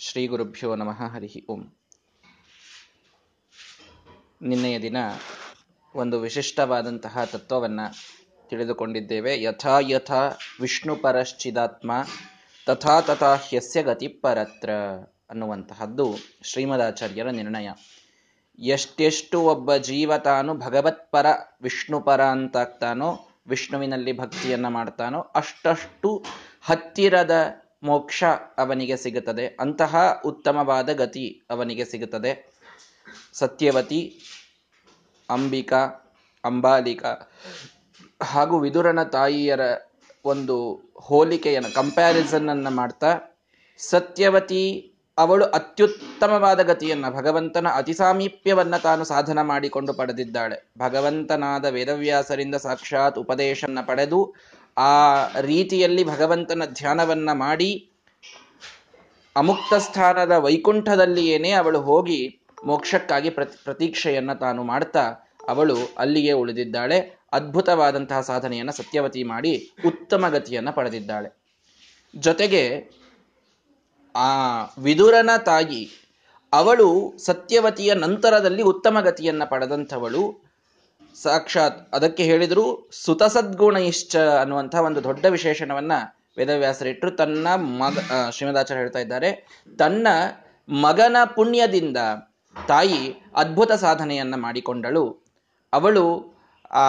ಶ್ರೀ ಗುರುಭ್ಯೋ ನಮಃ, ಹರಿ ಓಂ. ನಿನ್ನೆಯ ದಿನ ಒಂದು ವಿಶಿಷ್ಟವಾದಂತಹ ತತ್ವವನ್ನು ತಿಳಿದುಕೊಂಡಿದ್ದೇವೆ. ಯಥಾ ಯಥಾ ವಿಷ್ಣು ಪರಶ್ಚಿದಾತ್ಮ ತಥಾ ತಥಾ ಹ್ಯಸ್ಯ ಗತಿ ಪರತ್ರ ಅನ್ನುವಂತಹದ್ದು ಶ್ರೀಮದಾಚಾರ್ಯರ ನಿರ್ಣಯ. ಎಷ್ಟೆಷ್ಟು ಒಬ್ಬ ಜೀವ ತಾನು ಭಗವತ್ಪರ ವಿಷ್ಣುಪರ ಅಂತಾಗ್ತಾನೋ, ವಿಷ್ಣುವಿನಲ್ಲಿ ಭಕ್ತಿಯನ್ನು ಮಾಡ್ತಾನೋ, ಅಷ್ಟಷ್ಟು ಹತ್ತಿರದ ಮೋಕ್ಷ ಅವನಿಗೆ ಸಿಗುತ್ತದೆ. ಅಂತಹ ಉತ್ತಮವಾದ ಗತಿ ಅವನಿಗೆ ಸಿಗುತ್ತದೆ. ಸತ್ಯವತಿ, ಅಂಬಿಕಾ, ಅಂಬಾಲಿಕಾ ಹಾಗೂ ವಿದುರನ ತಾಯಿಯರ ಒಂದು ಹೋಲಿಕೆಯನ್ನು ಕಂಪ್ಯಾರಿಸನ್ ಅನ್ನು ಮಾಡ್ತಾ, ಸತ್ಯವತಿ ಅವಳು ಅತ್ಯುತ್ತಮವಾದ ಗತಿಯನ್ನ, ಭಗವಂತನ ಅತಿ ಸಾಮೀಪ್ಯವನ್ನ ತಾನು ಸಾಧನ ಮಾಡಿಕೊಂಡು ಪಡೆದಿದ್ದಾಳೆ. ಭಗವಂತನಾದ ವೇದವ್ಯಾಸರಿಂದ ಸಾಕ್ಷಾತ್ ಉಪದೇಶನ್ನ ಪಡೆದು ಆ ರೀತಿಯಲ್ಲಿ ಭಗವಂತನ ಧ್ಯಾನವನ್ನ ಮಾಡಿ ಅಮುಕ್ತ ಸ್ಥಾನದ ವೈಕುಂಠದಲ್ಲಿಯೇನೇ ಅವಳು ಹೋಗಿ ಮೋಕ್ಷಕ್ಕಾಗಿ ಪ್ರತಿ, ಪ್ರತೀಕ್ಷೆಯನ್ನ ತಾನು ಮಾಡ್ತಾ ಅವಳು ಅಲ್ಲಿಯೇ ಉಳಿದಿದ್ದಾಳೆ. ಅದ್ಭುತವಾದಂತಹ ಸಾಧನೆಯನ್ನ ಸತ್ಯವತಿ ಮಾಡಿ ಉತ್ತಮ ಗತಿಯನ್ನ ಪಡೆದಿದ್ದಾಳೆ. ಜೊತೆಗೆ ಆ ವಿದುರನ ತಾಯಿ ಅವಳು ಸತ್ಯವತಿಯ ನಂತರದಲ್ಲಿ ಉತ್ತಮ ಗತಿಯನ್ನ ಪಡೆದಂಥವಳು. ಸಾಕ್ಷಾತ್ ಅದಕ್ಕೆ ಹೇಳಿದ್ರು ಸುತಸದ್ಗುಣ ಇಶ್ಚ ಅನ್ನುವಂತಹ ಒಂದು ದೊಡ್ಡ ವಿಶೇಷಣವನ್ನ ವೇದವ್ಯಾಸರಿಟ್ಟರು ತನ್ನ ಮಗ ಶ್ರೀಮದಾಚಾರ್ಯ ಹೇಳ್ತಾ ಇದ್ದಾರೆ, ತನ್ನ ಮಗನ ಪುಣ್ಯದಿಂದ ತಾಯಿ ಅದ್ಭುತ ಸಾಧನೆಯನ್ನ ಮಾಡಿಕೊಂಡಳು. ಅವಳು, ಆ,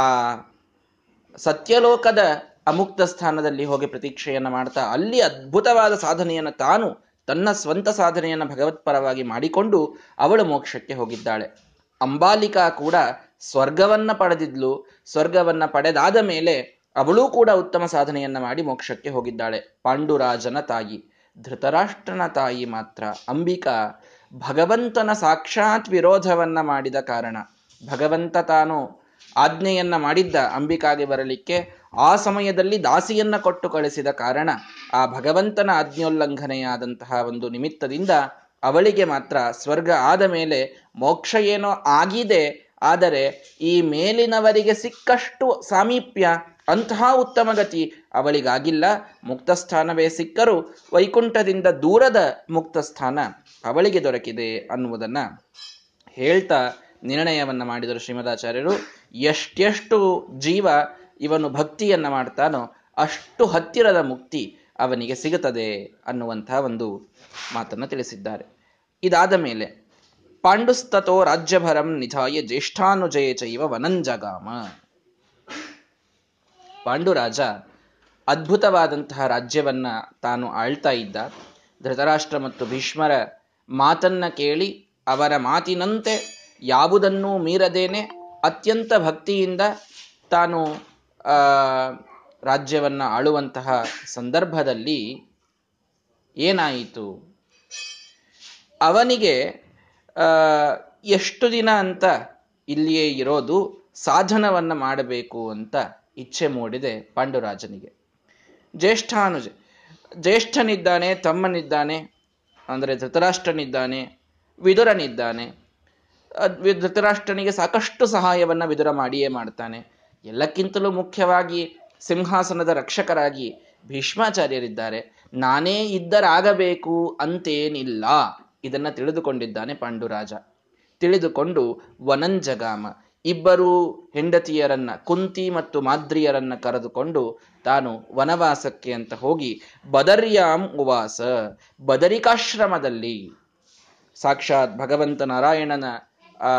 ಸತ್ಯಲೋಕದ ಅಮುಕ್ತ ಸ್ಥಾನದಲ್ಲಿ ಹೋಗಿ ಪ್ರತೀಕ್ಷೆಯನ್ನ ಮಾಡ್ತಾ, ಅಲ್ಲಿ ಅದ್ಭುತವಾದ ಸಾಧನೆಯನ್ನು ತಾನು ತನ್ನ ಸ್ವಂತ ಸಾಧನೆಯನ್ನು ಭಗವತ್ಪರವಾಗಿ ಮಾಡಿಕೊಂಡು ಅವಳು ಮೋಕ್ಷಕ್ಕೆ ಹೋಗಿದ್ದಾಳೆ. ಅಂಬಾಲಿಕಾ ಕೂಡ ಸ್ವರ್ಗವನ್ನ ಪಡೆದಿದ್ಲು, ಸ್ವರ್ಗವನ್ನ ಪಡೆದಾದ ಮೇಲೆ ಅವಳೂ ಕೂಡ ಉತ್ತಮ ಸಾಧನೆಯನ್ನ ಮಾಡಿ ಮೋಕ್ಷಕ್ಕೆ ಹೋಗಿದ್ದಾಳೆ. ಪಾಂಡುರಾಜನ ತಾಯಿ, ಧೃತರಾಷ್ಟ್ರನ ತಾಯಿ ಮಾತ್ರ. ಅಂಬಿಕಾ ಭಗವಂತನ ಸಾಕ್ಷಾತ್ ವಿರೋಧವನ್ನ ಮಾಡಿದ ಕಾರಣ, ಭಗವಂತ ತಾನು ಆಜ್ಞೆಯನ್ನ ಮಾಡಿದ್ದ ಅಂಬಿಕಾಗೆ ಬರಲಿಕ್ಕೆ ಆ ಸಮಯದಲ್ಲಿ ದಾಸಿಯನ್ನ ಕೊಟ್ಟು ಕಳಿಸಿದ ಕಾರಣ, ಆ ಭಗವಂತನ ಆಜ್ಞೋಲ್ಲಂಘನೆಯಾದಂತಹ ಒಂದು ನಿಮಿತ್ತದಿಂದ ಅವಳಿಗೆ ಮಾತ್ರ ಸ್ವರ್ಗ ಆದ ಮೇಲೆ ಮೋಕ್ಷ ಏನೋ ಆಗಿದೆ ಆದರೆ ಈ ಮೇಲಿನವರಿಗೆ ಸಿಕ್ಕಷ್ಟು ಸಾಮೀಪ್ಯ, ಅಂತಹ ಉತ್ತಮ ಗತಿ ಅವಳಿಗಾಗಿಲ್ಲ. ಮುಕ್ತ ಸ್ಥಾನವೇ ಸಿಕ್ಕರೂ, ವೈಕುಂಠದಿಂದ ದೂರದ ಮುಕ್ತ ಸ್ಥಾನ ಅವಳಿಗೆ ದೊರಕಿದೆ ಅನ್ನುವುದನ್ನ ಹೇಳ್ತಾ ನಿರ್ಣಯವನ್ನ ಮಾಡಿದರು ಶ್ರೀಮದಾಚಾರ್ಯರು. ಎಷ್ಟೆಷ್ಟು ಜೀವ ಇವನು ಭಕ್ತಿಯನ್ನ ಮಾಡ್ತಾನೋ ಅಷ್ಟು ಹತ್ತಿರದ ಮುಕ್ತಿ ಅವನಿಗೆ ಸಿಗುತ್ತದೆ ಅನ್ನುವಂತಹ ಒಂದು ಮಾತನ್ನು ತಿಳಿಸಿದ್ದಾರೆ. ಇದಾದ ಮೇಲೆ ಪಾಂಡುಸ್ತತೋ ರಾಜ್ಯಭರಂ ನಿಧಾಯ ಜ್ಯೇಷ್ಠಾನುಜಯ ಚೈವ ವನಂಜಗಾಮ. ಪಾಂಡುರಾಜ ಅದ್ಭುತವಾದಂತಹ ರಾಜ್ಯವನ್ನ ತಾನು ಆಳ್ತಾ ಇದ್ದ. ಧೃತರಾಷ್ಟ್ರ ಮತ್ತು ಭೀಷ್ಮರ ಮಾತನ್ನ ಕೇಳಿ ಅವರ ಮಾತಿನಂತೆ ಯಾವುದನ್ನೂ ಮೀರದೇನೆ ಅತ್ಯಂತ ಭಕ್ತಿಯಿಂದ ತಾನು ರಾಜ್ಯವನ್ನ ಆಳುವಂತಹ ಸಂದರ್ಭದಲ್ಲಿ ಏನಾಯಿತು? ಅವನಿಗೆ ಎಷ್ಟು ದಿನ ಅಂತ ಇಲ್ಲಿಯೇ ಇರೋದು ಸಾಧನವನ್ನ ಮಾಡಬೇಕು ಅಂತ ಇಚ್ಛೆ ಮೂಡಿದೆ ಪಾಂಡುರಾಜನಿಗೆ. ಜ್ಯೇಷ್ಠಾನುಜ, ಜ್ಯೇಷ್ಠನಿದ್ದಾನೆ, ತಮ್ಮನಿದ್ದಾನೆ, ಅಂದರೆ ಧೃತರಾಷ್ಟ್ರನಿದ್ದಾನೆ, ವಿದುರನಿದ್ದಾನೆ. ಧೃತರಾಷ್ಟ್ರನಿಗೆ ಸಾಕಷ್ಟು ಸಹಾಯವನ್ನು ವಿದುರ ಮಾಡಿಯೇ ಮಾಡ್ತಾನೆ. ಎಲ್ಲಕ್ಕಿಂತಲೂ ಮುಖ್ಯವಾಗಿ ಸಿಂಹಾಸನದ ರಕ್ಷಕರಾಗಿ ಭೀಷ್ಮಾಚಾರ್ಯರಿದ್ದಾರೆ. ನಾನೇ ಇದ್ದರಾಗಬೇಕು ಅಂತೇನಿಲ್ಲ. ಇದನ್ನ ತಿಳಿದುಕೊಂಡಿದ್ದಾನೆ ಪಾಂಡುರಾಜ. ತಿಳಿದುಕೊಂಡು ವನಂಜಗಾಮ ಇಬ್ಬರು ಹೆಂಡತಿಯರನ್ನ ಕುಂತಿ ಮತ್ತು ಮಾದ್ರಿಯರನ್ನ ಕರೆದುಕೊಂಡು ತಾನು ವನವಾಸಕ್ಕೆ ಅಂತ ಹೋಗಿ ಬದರ್ಯಾಂ ಉವಾಸ, ಬದರಿಕಾಶ್ರಮದಲ್ಲಿ. ಸಾಕ್ಷಾತ್ ಭಗವಂತ ನಾರಾಯಣನ, ಆ,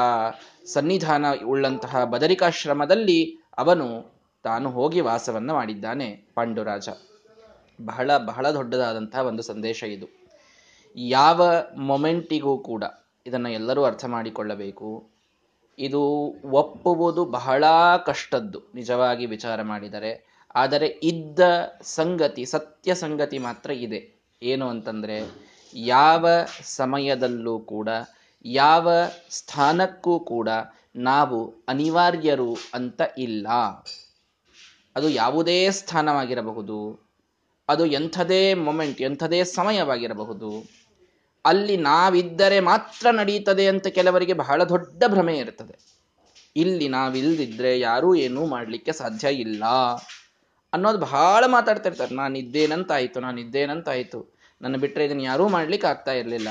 ಸನ್ನಿಧಾನ ಉಳ್ಳಂತಹ ಬದರಿಕಾಶ್ರಮದಲ್ಲಿ ಅವನು ತಾನು ಹೋಗಿ ವಾಸವನ್ನ ಮಾಡಿದ್ದಾನೆ ಪಾಂಡುರಾಜ. ಬಹಳ ಬಹಳ ದೊಡ್ಡದಾದಂತಹ ಒಂದು ಸಂದೇಶ ಇದು. ಯಾವ ಮೊಮೆಂಟಿಗೂ ಕೂಡ ಇದನ್ನ ಎಲ್ಲರೂ ಅರ್ಥ ಮಾಡಿಕೊಳ್ಳಬೇಕು. ಇದು ಒಪ್ಪುವುದು ಬಹಳ ಕಷ್ಟದ್ದು, ನಿಜವಾಗಿ ವಿಚಾರ ಮಾಡಿದರೆ. ಆದರೆ ಇದ್ದ ಸಂಗತಿ, ಸತ್ಯ ಸಂಗತಿ ಮಾತ್ರ ಇದೆ. ಏನು ಅಂತಂದ್ರೆ, ಯಾವ ಸಮಯದಲ್ಲೂ ಕೂಡ, ಯಾವ ಸ್ಥಾನಕ್ಕೂ ಕೂಡ ನಾವು ಅನಿವಾರ್ಯರು ಅಂತ ಇಲ್ಲ. ಅದು ಯಾವುದೇ ಸ್ಥಾನವಾಗಿರಬಹುದು, ಅದು ಎಂಥದೇ ಮೊಮೆಂಟ್, ಎಂಥದೇ ಸಮಯವಾಗಿರಬಹುದು. ಅಲ್ಲಿ ನಾವಿದ್ದರೆ ಮಾತ್ರ ನಡೀತದೆ ಅಂತ ಕೆಲವರಿಗೆ ಬಹಳ ದೊಡ್ಡ ಭ್ರಮೆ ಇರ್ತದೆ. ಇಲ್ಲಿ ನಾವಿಲ್ದಿದ್ರೆ ಯಾರೂ ಏನೂ ಮಾಡಲಿಕ್ಕೆ ಸಾಧ್ಯ ಇಲ್ಲ ಅನ್ನೋದು ಬಹಳ ಮಾತಾಡ್ತಾ ಇರ್ತಾರೆ. ನಾನು ಇದ್ದೇನಂತಾಯ್ತು ನನ್ನ ಬಿಟ್ಟರೆ ಇದನ್ನು ಯಾರೂ ಮಾಡ್ಲಿಕ್ಕೆ ಆಗ್ತಾ ಇರಲಿಲ್ಲ.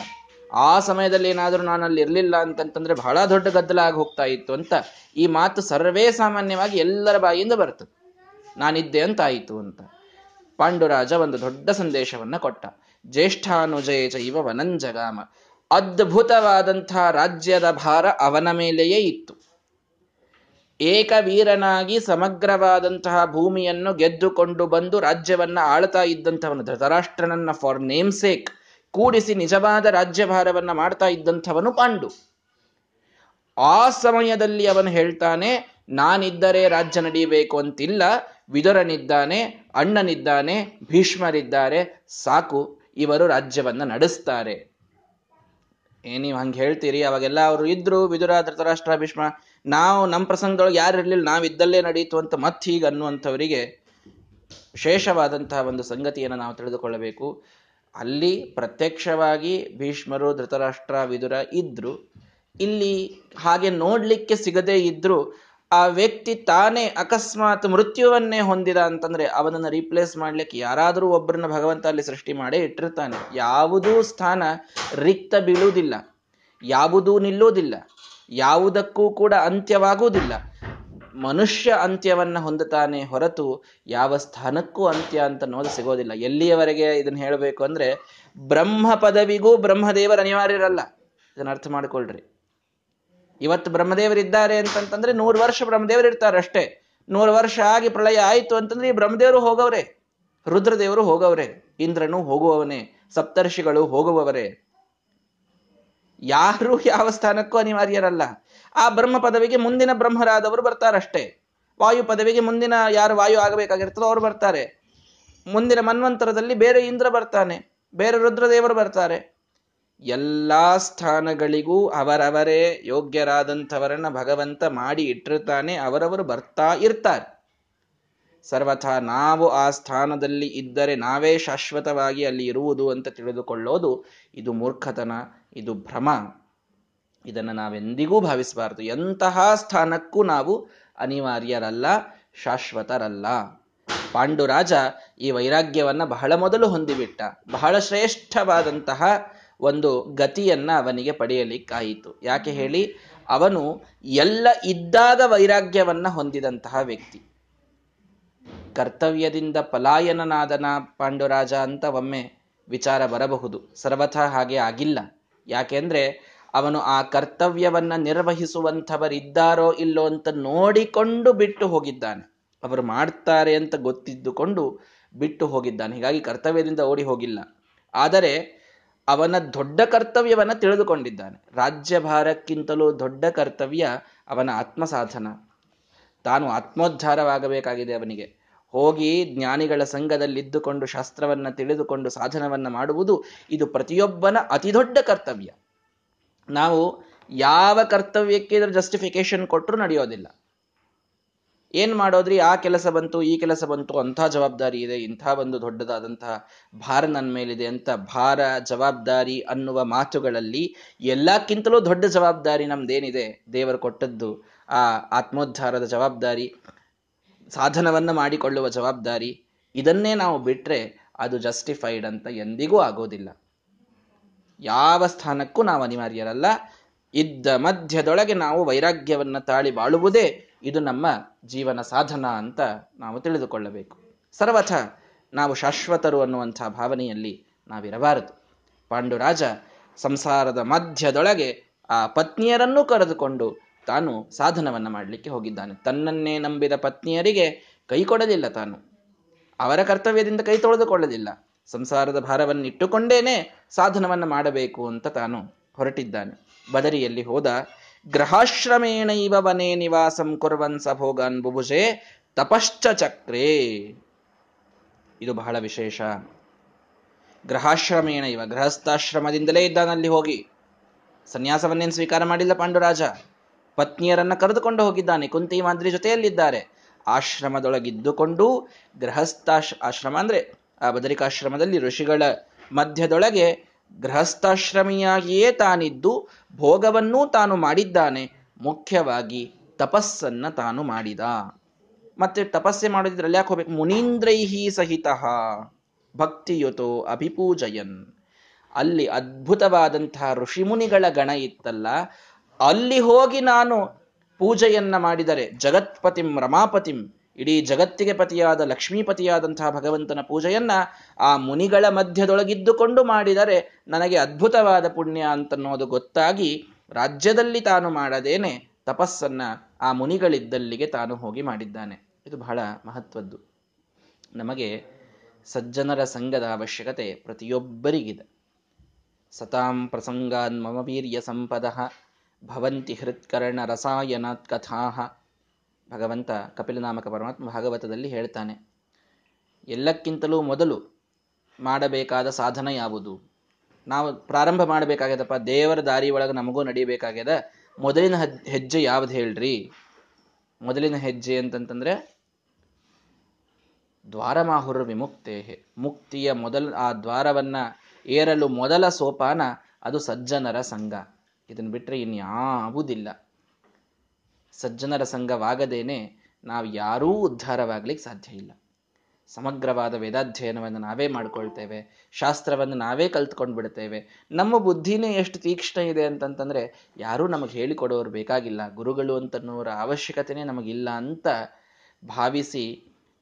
ಆ ಸಮಯದಲ್ಲಿ ಏನಾದರೂ ನಾನು ಅಲ್ಲಿ ಇರಲಿಲ್ಲ ಅಂತಂತಂದ್ರೆ ಬಹಳ ದೊಡ್ಡ ಗದ್ದಲ ಆಗಿ ಹೋಗ್ತಾ ಇತ್ತು ಅಂತ ಈ ಮಾತು ಸರ್ವೇ ಸಾಮಾನ್ಯವಾಗಿ ಎಲ್ಲರ ಬಾಯಿಯಿಂದ ಬರ್ತದೆ. ನಾನಿದ್ದೆ ಅಂತ ಆಯಿತು ಅಂತ. ಪಾಂಡುರಾಜ ಒಂದು ದೊಡ್ಡ ಸಂದೇಶವನ್ನ ಕೊಟ್ಟ. ಜ್ಯೇಷ್ಠಾನುಜಯ ಚೈವ ವನಂಜಗಾಮ. ಅದ್ಭುತವಾದಂತಹ ರಾಜ್ಯದ ಭಾರ ಅವನ ಮೇಲೆಯೇ ಇತ್ತು. ಏಕವೀರನಾಗಿ ಸಮಗ್ರವಾದಂತಹ ಭೂಮಿಯನ್ನು ಗೆದ್ದುಕೊಂಡು ಬಂದು ರಾಜ್ಯವನ್ನ ಆಳ್ತಾ ಇದ್ದಂಥವನು, ಧೃತರಾಷ್ಟ್ರನನ್ನ ಫಾರ್ ನೇಮ್ ಸೇಕ್ ಕೂಡಿಸಿ ನಿಜವಾದ ರಾಜ್ಯಭಾರವನ್ನ ಮಾಡ್ತಾ ಇದ್ದಂಥವನು ಪಾಂಡು. ಆ ಸಮಯದಲ್ಲಿ ಅವನು ಹೇಳ್ತಾನೆ, ನಾನಿದ್ದರೆ ರಾಜ್ಯ ನಡೀಬೇಕು ಅಂತಿಲ್ಲ, ವಿದುರನಿದ್ದಾನೆ, ಅಣ್ಣನಿದ್ದಾನೆ, ಭೀಷ್ಮರಿದ್ದಾರೆ, ಸಾಕು. ಇವರು ರಾಜ್ಯವನ್ನ ನಡೆಸ್ತಾರೆ. ಏ, ನೀವು ಹಂಗೆ ಹೇಳ್ತೀರಿ? ಅವಾಗೆಲ್ಲ ಅವರು ಇದ್ರು ವಿದುರ ಧೃತರಾಷ್ಟ್ರ, ಭೀಷ್ಮ. ನಾವು ನಮ್ಮ ಪ್ರಸಂಗದೊಳಗೆ ಯಾರು ಇರಲಿಲ್ಲ ನಾವಿದ್ದಲ್ಲೇ ನಡೀತು ಅಂತ ಮತ್ತೆ ಹೀಗೆ ಅನ್ನುವಂಥವರಿಗೆ ವಿಶೇಷವಾದಂತಹ ಒಂದು ಸಂಗತಿಯನ್ನು ನಾವು ತಿಳಿದುಕೊಳ್ಳಬೇಕು. ಅಲ್ಲಿ ಪ್ರತ್ಯಕ್ಷವಾಗಿ ಭೀಷ್ಮರು, ಧೃತರಾಷ್ಟ್ರ, ವಿದುರ ಇದ್ರು. ಇಲ್ಲಿ ಹಾಗೆ ನೋಡ್ಲಿಕ್ಕೆ ಸಿಗದೇ ಇದ್ರು ಆ ವ್ಯಕ್ತಿ ತಾನೇ ಅಕಸ್ಮಾತ್ ಮೃತ್ಯುವನ್ನೇ ಹೊಂದಿದ ಅಂತಂದ್ರೆ ಅವನನ್ನ ರೀಪ್ಲೇಸ್ ಮಾಡ್ಲಿಕ್ಕೆ ಯಾರಾದರೂ ಒಬ್ಬರನ್ನ ಭಗವಂತ ಅಲ್ಲಿ ಸೃಷ್ಟಿ ಮಾಡೇ ಇಟ್ಟಿರ್ತಾನೆ. ಯಾವುದೂ ಸ್ಥಾನ ರಿಕ್ತ ಬೀಳುವುದಿಲ್ಲ, ಯಾವುದೂ ನಿಲ್ಲುವುದಿಲ್ಲ, ಯಾವುದಕ್ಕೂ ಕೂಡ ಅಂತ್ಯವಾಗುವುದಿಲ್ಲ. ಮನುಷ್ಯ ಅಂತ್ಯವನ್ನ ಹೊಂದುತ್ತಾನೆ ಹೊರತು ಯಾವ ಸ್ಥಾನಕ್ಕೂ ಅಂತ್ಯ ಅಂತ ಅನ್ನೋದು ಸಿಗೋದಿಲ್ಲ. ಎಲ್ಲಿಯವರೆಗೆ ಇದನ್ನ ಹೇಳಬೇಕು ಅಂದ್ರೆ ಬ್ರಹ್ಮ ಪದವಿಗೂ ಬ್ರಹ್ಮದೇವರ ಅನಿವಾರ್ಯರಲ್ಲ. ಇದನ್ನ ಅರ್ಥ ಮಾಡ್ಕೊಳ್ರಿ. ಇವತ್ತು ಬ್ರಹ್ಮದೇವರಿದ್ದಾರೆ ಅಂತಂತಂದ್ರೆ ನೂರು ವರ್ಷ ಬ್ರಹ್ಮದೇವರು ಇರ್ತಾರೆ ಅಷ್ಟೇ. ನೂರು ವರ್ಷ ಆಗಿ ಪ್ರಳಯ ಆಯಿತು ಅಂತಂದ್ರೆ ಈ ಬ್ರಹ್ಮದೇವರು ಹೋಗವ್ರೆ. ರುದ್ರದೇವರು ಹೋಗವ್ರೆ. ಇಂದ್ರನು ಹೋಗುವವನೇ. ಸಪ್ತರ್ಷಿಗಳು ಹೋಗುವವರೇ. ಯಾರು ಯಾವ ಸ್ಥಾನಕ್ಕೂ ಅನಿವಾರ್ಯರಲ್ಲ. ಆ ಬ್ರಹ್ಮ ಪದವಿಗೆ ಮುಂದಿನ ಬ್ರಹ್ಮರಾದವರು ಬರ್ತಾರಷ್ಟೇ ವಾಯು ಪದವಿಗೆ ಮುಂದಿನ ಯಾರು ವಾಯು ಆಗಬೇಕಾಗಿರ್ತದೋ ಅವರು ಬರ್ತಾರೆ. ಮುಂದಿನ ಮನ್ವಂತರದಲ್ಲಿ ಬೇರೆ ಇಂದ್ರ ಬರ್ತಾನೆ. ಬೇರೆ ರುದ್ರದೇವರು ಬರ್ತಾರೆ. ಎಲ್ಲಾ ಸ್ಥಾನಗಳಿಗೂ ಅವರವರೇ ಯೋಗ್ಯರಾದಂಥವರನ್ನ ಭಗವಂತ ಮಾಡಿ ಇಟ್ಟಿರ್ತಾನೆ ಅವರವರು ಬರ್ತಾ ಇರ್ತಾರೆ. ಸರ್ವಥಾ ನಾವು ಆ ಸ್ಥಾನದಲ್ಲಿ ಇದ್ದರೆ ನಾವೇ ಶಾಶ್ವತವಾಗಿ ಅಲ್ಲಿ ಇರುವುದು ಅಂತ ತಿಳಿದುಕೊಳ್ಳೋದು ಇದು ಮೂರ್ಖತನ, ಇದು ಭ್ರಮ. ಇದನ್ನು ನಾವೆಂದಿಗೂ ಭಾವಿಸಬಾರದು. ಎಂತಹ ಸ್ಥಾನಕ್ಕೂ ನಾವು ಅನಿವಾರ್ಯರಲ್ಲ, ಶಾಶ್ವತರಲ್ಲ. ಪಾಂಡುರಾಜ ಈ ವೈರಾಗ್ಯವನ್ನು ಬಹಳ ಮೊದಲು ಹೊಂದಿಬಿಟ್ಟ, ಬಹಳ ಶ್ರೇಷ್ಠವಾದಂತಹ ಒಂದು ಗತಿಯನ್ನ ಅವನಿಗೆ ಪಡೆಯಲಿಕ್ಕಾಯಿತು. ಯಾಕೆ ಹೇಳಿ? ಅವನು ಎಲ್ಲ ಇದ್ದಾಗ ವೈರಾಗ್ಯವನ್ನ ಹೊಂದಿದಂತಹ ವ್ಯಕ್ತಿ. ಕರ್ತವ್ಯದಿಂದ ಪಲಾಯನನಾದನ ಪಾಂಡುರಾಜ ಅಂತ ಒಮ್ಮೆ ವಿಚಾರ ಬರಬಹುದು. ಸರ್ವಥ ಹಾಗೆ ಆಗಿಲ್ಲ. ಯಾಕೆಂದ್ರೆ ಅವನು ಆ ಕರ್ತವ್ಯವನ್ನ ನಿರ್ವಹಿಸುವಂಥವರಿದ್ದಾರೋ ಇಲ್ಲೋ ಅಂತ ನೋಡಿಕೊಂಡು ಬಿಟ್ಟು ಹೋಗಿದ್ದಾನೆ. ಅವರು ಮಾಡ್ತಾರೆ ಅಂತ ಗೊತ್ತಿದ್ದುಕೊಂಡು ಬಿಟ್ಟು ಹೋಗಿದ್ದಾನೆ. ಹೀಗಾಗಿ ಕರ್ತವ್ಯದಿಂದ ಓಡಿ ಹೋಗಿಲ್ಲ. ಆದರೆ ಅವನ ದೊಡ್ಡ ಕರ್ತವ್ಯವನ್ನು ತಿಳಿದುಕೊಂಡಿದ್ದಾನೆ. ರಾಜ್ಯಭಾರಕ್ಕಿಂತಲೂ ದೊಡ್ಡ ಕರ್ತವ್ಯ ಅವನ ಆತ್ಮಸಾಧನ. ತಾನು ಆತ್ಮೋದ್ಧಾರವಾಗಬೇಕಾಗಿದೆ ಅವನಿಗೆ. ಹೋಗಿ ಜ್ಞಾನಿಗಳ ಸಂಘದಲ್ಲಿದ್ದುಕೊಂಡು ಶಾಸ್ತ್ರವನ್ನ ತಿಳಿದುಕೊಂಡು ಸಾಧನವನ್ನ ಮಾಡುವುದು ಇದು ಪ್ರತಿಯೊಬ್ಬನ ಅತಿದೊಡ್ಡ ಕರ್ತವ್ಯ. ನಾವು ಯಾವ ಕರ್ತವ್ಯಕ್ಕೆ ಇದರ ಜಸ್ಟಿಫಿಕೇಶನ್ ಕೊಟ್ಟರು ನಡೆಯೋದಿಲ್ಲ. ಏನ್ ಮಾಡೋದ್ರಿ? ಆ ಕೆಲಸ ಬಂತು, ಈ ಕೆಲಸ ಬಂತು ಅಂಥ ಜವಾಬ್ದಾರಿ ಇದೆ. ಇಂಥ ಒಂದು ದೊಡ್ಡದಾದಂತಹ ಭಾರ ನನ್ನ ಮೇಲಿದೆ ಅಂತ ಭಾರ, ಜವಾಬ್ದಾರಿ ಅನ್ನುವ ಮಾತುಗಳಲ್ಲಿ ಎಲ್ಲಕ್ಕಿಂತಲೂ ದೊಡ್ಡ ಜವಾಬ್ದಾರಿ ನಮ್ದೇನಿದೆ? ದೇವರು ಕೊಟ್ಟದ್ದು ಆ ಆತ್ಮೋದ್ಧಾರದ ಜವಾಬ್ದಾರಿ, ಸಾಧನವನ್ನ ಮಾಡಿಕೊಳ್ಳುವ ಜವಾಬ್ದಾರಿ, ಇದನ್ನೇ ನಾವು ಬಿಟ್ರೆ ಅದು ಜಸ್ಟಿಫೈಡ್ ಅಂತ ಎಂದಿಗೂ ಆಗೋದಿಲ್ಲ. ಯಾವ ಸ್ಥಾನಕ್ಕೂ ನಾವು ಅನಿವಾರ್ಯರಲ್ಲ. ಇದ್ದ ಮಧ್ಯದೊಳಗೆ ನಾವು ವೈರಾಗ್ಯವನ್ನು ತಾಳಿ ಬಾಳುವುದೇ ಇದು ನಮ್ಮ ಜೀವನ ಸಾಧನ ಅಂತ ನಾವು ತಿಳಿದುಕೊಳ್ಳಬೇಕು. ಸರ್ವಥ, ನಾವು ಶಾಶ್ವತರು ಅನ್ನುವಂಥ ಭಾವನೆಯಲ್ಲಿ ನಾವಿರಬಾರದು. ಪಾಂಡುರಾಜ ಸಂಸಾರದ ಮಧ್ಯದೊಳಗೆ ಆ ಪತ್ನಿಯರನ್ನೂ ಕರೆದುಕೊಂಡು ತಾನು ಸಾಧನವನ್ನು ಮಾಡಲಿಕ್ಕೆ ಹೋಗಿದ್ದಾನೆ. ತನ್ನನ್ನೇ ನಂಬಿದ ಪತ್ನಿಯರಿಗೆ ಕೈ ಕೊಡಲಿಲ್ಲ ತಾನು. ಅವರ ಕರ್ತವ್ಯದಿಂದ ಕೈ ತೊಳೆದುಕೊಳ್ಳಲಿಲ್ಲ. ಸಂಸಾರದ ಭಾರವನ್ನು ಇಟ್ಟುಕೊಂಡೇನೆ ಸಾಧನವನ್ನ ಮಾಡಬೇಕು ಅಂತ ತಾನು ಹೊರಟಿದ್ದಾನೆ. ಬದರಿಯಲ್ಲಿ ಹೋದ ಗ್ರಹಾಶ್ರಮೇಣೈವ ವನೆ ನಿವಾಸಂ ಕುರ್ವನ್ ಸಭೋಗನ್ ಬುಭುಜೆ ತಪಶ್ಚ ಚಕ್ರೇ. ಇದು ಬಹಳ ವಿಶೇಷ. ಗ್ರಹಾಶ್ರಮೇಣ ಇವ ಗೃಹಸ್ಥಾಶ್ರಮದಿಂದಲೇ ಇದ್ದಾನಲ್ಲಿ ಹೋಗಿ. ಸನ್ಯಾಸವನ್ನೇನು ಸ್ವೀಕಾರ ಮಾಡಿಲ್ಲ ಪಾಂಡುರಾಜ. ಪತ್ನಿಯರನ್ನ ಕರೆದುಕೊಂಡು ಹೋಗಿದ್ದಾನೆ. ಕುಂತಿ ಮಾದ್ರಿ ಜೊತೆಯಲ್ಲಿದ್ದಾರೆ. ಆಶ್ರಮದೊಳಗಿದ್ದುಕೊಂಡು ಗೃಹಸ್ಥಾಶ್, ಆಶ್ರಮ ಅಂದ್ರೆ ಆ ಬದರಿಕಾಶ್ರಮದಲ್ಲಿ ಋಷಿಗಳ ಮಧ್ಯದೊಳಗೆ ಗೃಹಸ್ಥಾಶ್ರಮಿಯಾಗಿಯೇ ತಾನಿದ್ದು ಭೋಗವನ್ನೂ ತಾನು ಮಾಡಿದ್ದಾನೆ. ಮುಖ್ಯವಾಗಿ ತಪಸ್ಸನ್ನ ತಾನು ಮಾಡಿದ. ಮತ್ತೆ ತಪಸ್ಸೆ ಮಾಡೋದಿದ್ರಲ್ಲಿ ಯಾಕೆ ಹೋಗ್ಬೇಕು? ಮುನೀಂದ್ರೈಹಿ ಸಹಿತ ಭಕ್ತಿಯುತೋ ಅಭಿಪೂಜಯನ್. ಅಲ್ಲಿ ಅದ್ಭುತವಾದಂತಹ ಋಷಿಮುನಿಗಳ ಗಣ ಇತ್ತಲ್ಲ, ಅಲ್ಲಿ ಹೋಗಿ ನಾನು ಪೂಜೆಯನ್ನ ಮಾಡಿದರೆ, ಜಗತ್ಪತಿಂ ರಮಾಪತಿಂ ಇಡೀ ಜಗತ್ತಿಗೆ ಪತಿಯಾದ ಲಕ್ಷ್ಮೀಪತಿಯಾದಂತಹ ಭಗವಂತನ ಪೂಜೆಯನ್ನ ಆ ಮುನಿಗಳ ಮಧ್ಯದೊಳಗಿದ್ದುಕೊಂಡು ಮಾಡಿದರೆ ನನಗೆ ಅದ್ಭುತವಾದ ಪುಣ್ಯ ಅಂತನ್ನೋದು ಗೊತ್ತಾಗಿ ರಾಜ್ಯದಲ್ಲಿ ತಾನು ಮಾಡದೇನೆ, ತಪಸ್ಸನ್ನ ಆ ಮುನಿಗಳಿದ್ದಲ್ಲಿಗೆ ತಾನು ಹೋಗಿ ಮಾಡಿದ್ದಾನೆ. ಇದು ಬಹಳ ಮಹತ್ವದ್ದು. ನಮಗೆ ಸಜ್ಜನರ ಸಂಘದ ಅವಶ್ಯಕತೆ ಪ್ರತಿಯೊಬ್ಬರಿಗಿದೆ. ಸತಾಂ ಪ್ರಸಂಗಾನ್ ಮಮ ವೀರ್ಯ ಸಂಪದ ಭವಂತಿ ಹೃತ್ಕರ್ಣ ರಸಾಯನಾತ್ ಕಥಾ ಭಗವಂತ ಕಪಿಲನಾಮಕ ಪರಮಾತ್ಮ ಭಾಗವತದಲ್ಲಿ ಹೇಳ್ತಾನೆ, ಎಲ್ಲಕ್ಕಿಂತಲೂ ಮೊದಲು ಮಾಡಬೇಕಾದ ಸಾಧನ ಯಾವುದು? ನಾವು ಪ್ರಾರಂಭ ಮಾಡಬೇಕಾಗ್ಯದಪ್ಪ, ದೇವರ ದಾರಿ ಒಳಗೆ ನಮಗೂ ನಡಿಬೇಕಾಗ್ಯದ ಮೊದಲಿನ ಹೆಜ್ಜೆ ಯಾವ್ದು ಹೇಳ್ರಿ? ಮೊದಲಿನ ಹೆಜ್ಜೆ ಅಂತಂತಂದ್ರೆ, ದ್ವಾರಮಾಹುರ ವಿಮುಕ್ತೇ ಮುಕ್ತಿಯ ಮೊದಲ, ಆ ದ್ವಾರವನ್ನ ಏರಲು ಮೊದಲ ಸೋಪಾನ ಅದು ಸಜ್ಜನರ ಸಂಘ. ಇದನ್ನು ಬಿಟ್ಟರೆ ಇನ್ಯಾವುದಿಲ್ಲ. ಸಜ್ಜನರ ಸಂಘವಾಗದೇನೆ ನಾವು ಯಾರೂ ಉದ್ಧಾರವಾಗ್ಲಿಕ್ಕೆ ಸಾಧ್ಯ ಇಲ್ಲ. ಸಮಗ್ರವಾದ ವೇದಾಧ್ಯಯನವನ್ನು ನಾವೇ ಮಾಡಿಕೊಳ್ತೇವೆ. ಶಾಸ್ತ್ರವನ್ನು ನಾವೇ ಕಲ್ತ್ಕೊಂಡು ಬಿಡ್ತೇವೆ. ನಮ್ಮ ಬುದ್ಧಿನೇ ಎಷ್ಟು ತೀಕ್ಷ್ಣ ಇದೆ ಅಂತಂತಂದ್ರೆ ಯಾರೂ ನಮಗೆ ಹೇಳಿಕೊಡೋರು ಬೇಕಾಗಿಲ್ಲ. ಗುರುಗಳು ಅಂತನ್ನೋರ ಅವಶ್ಯಕತೆನೇ ನಮಗಿಲ್ಲ ಅಂತ ಭಾವಿಸಿ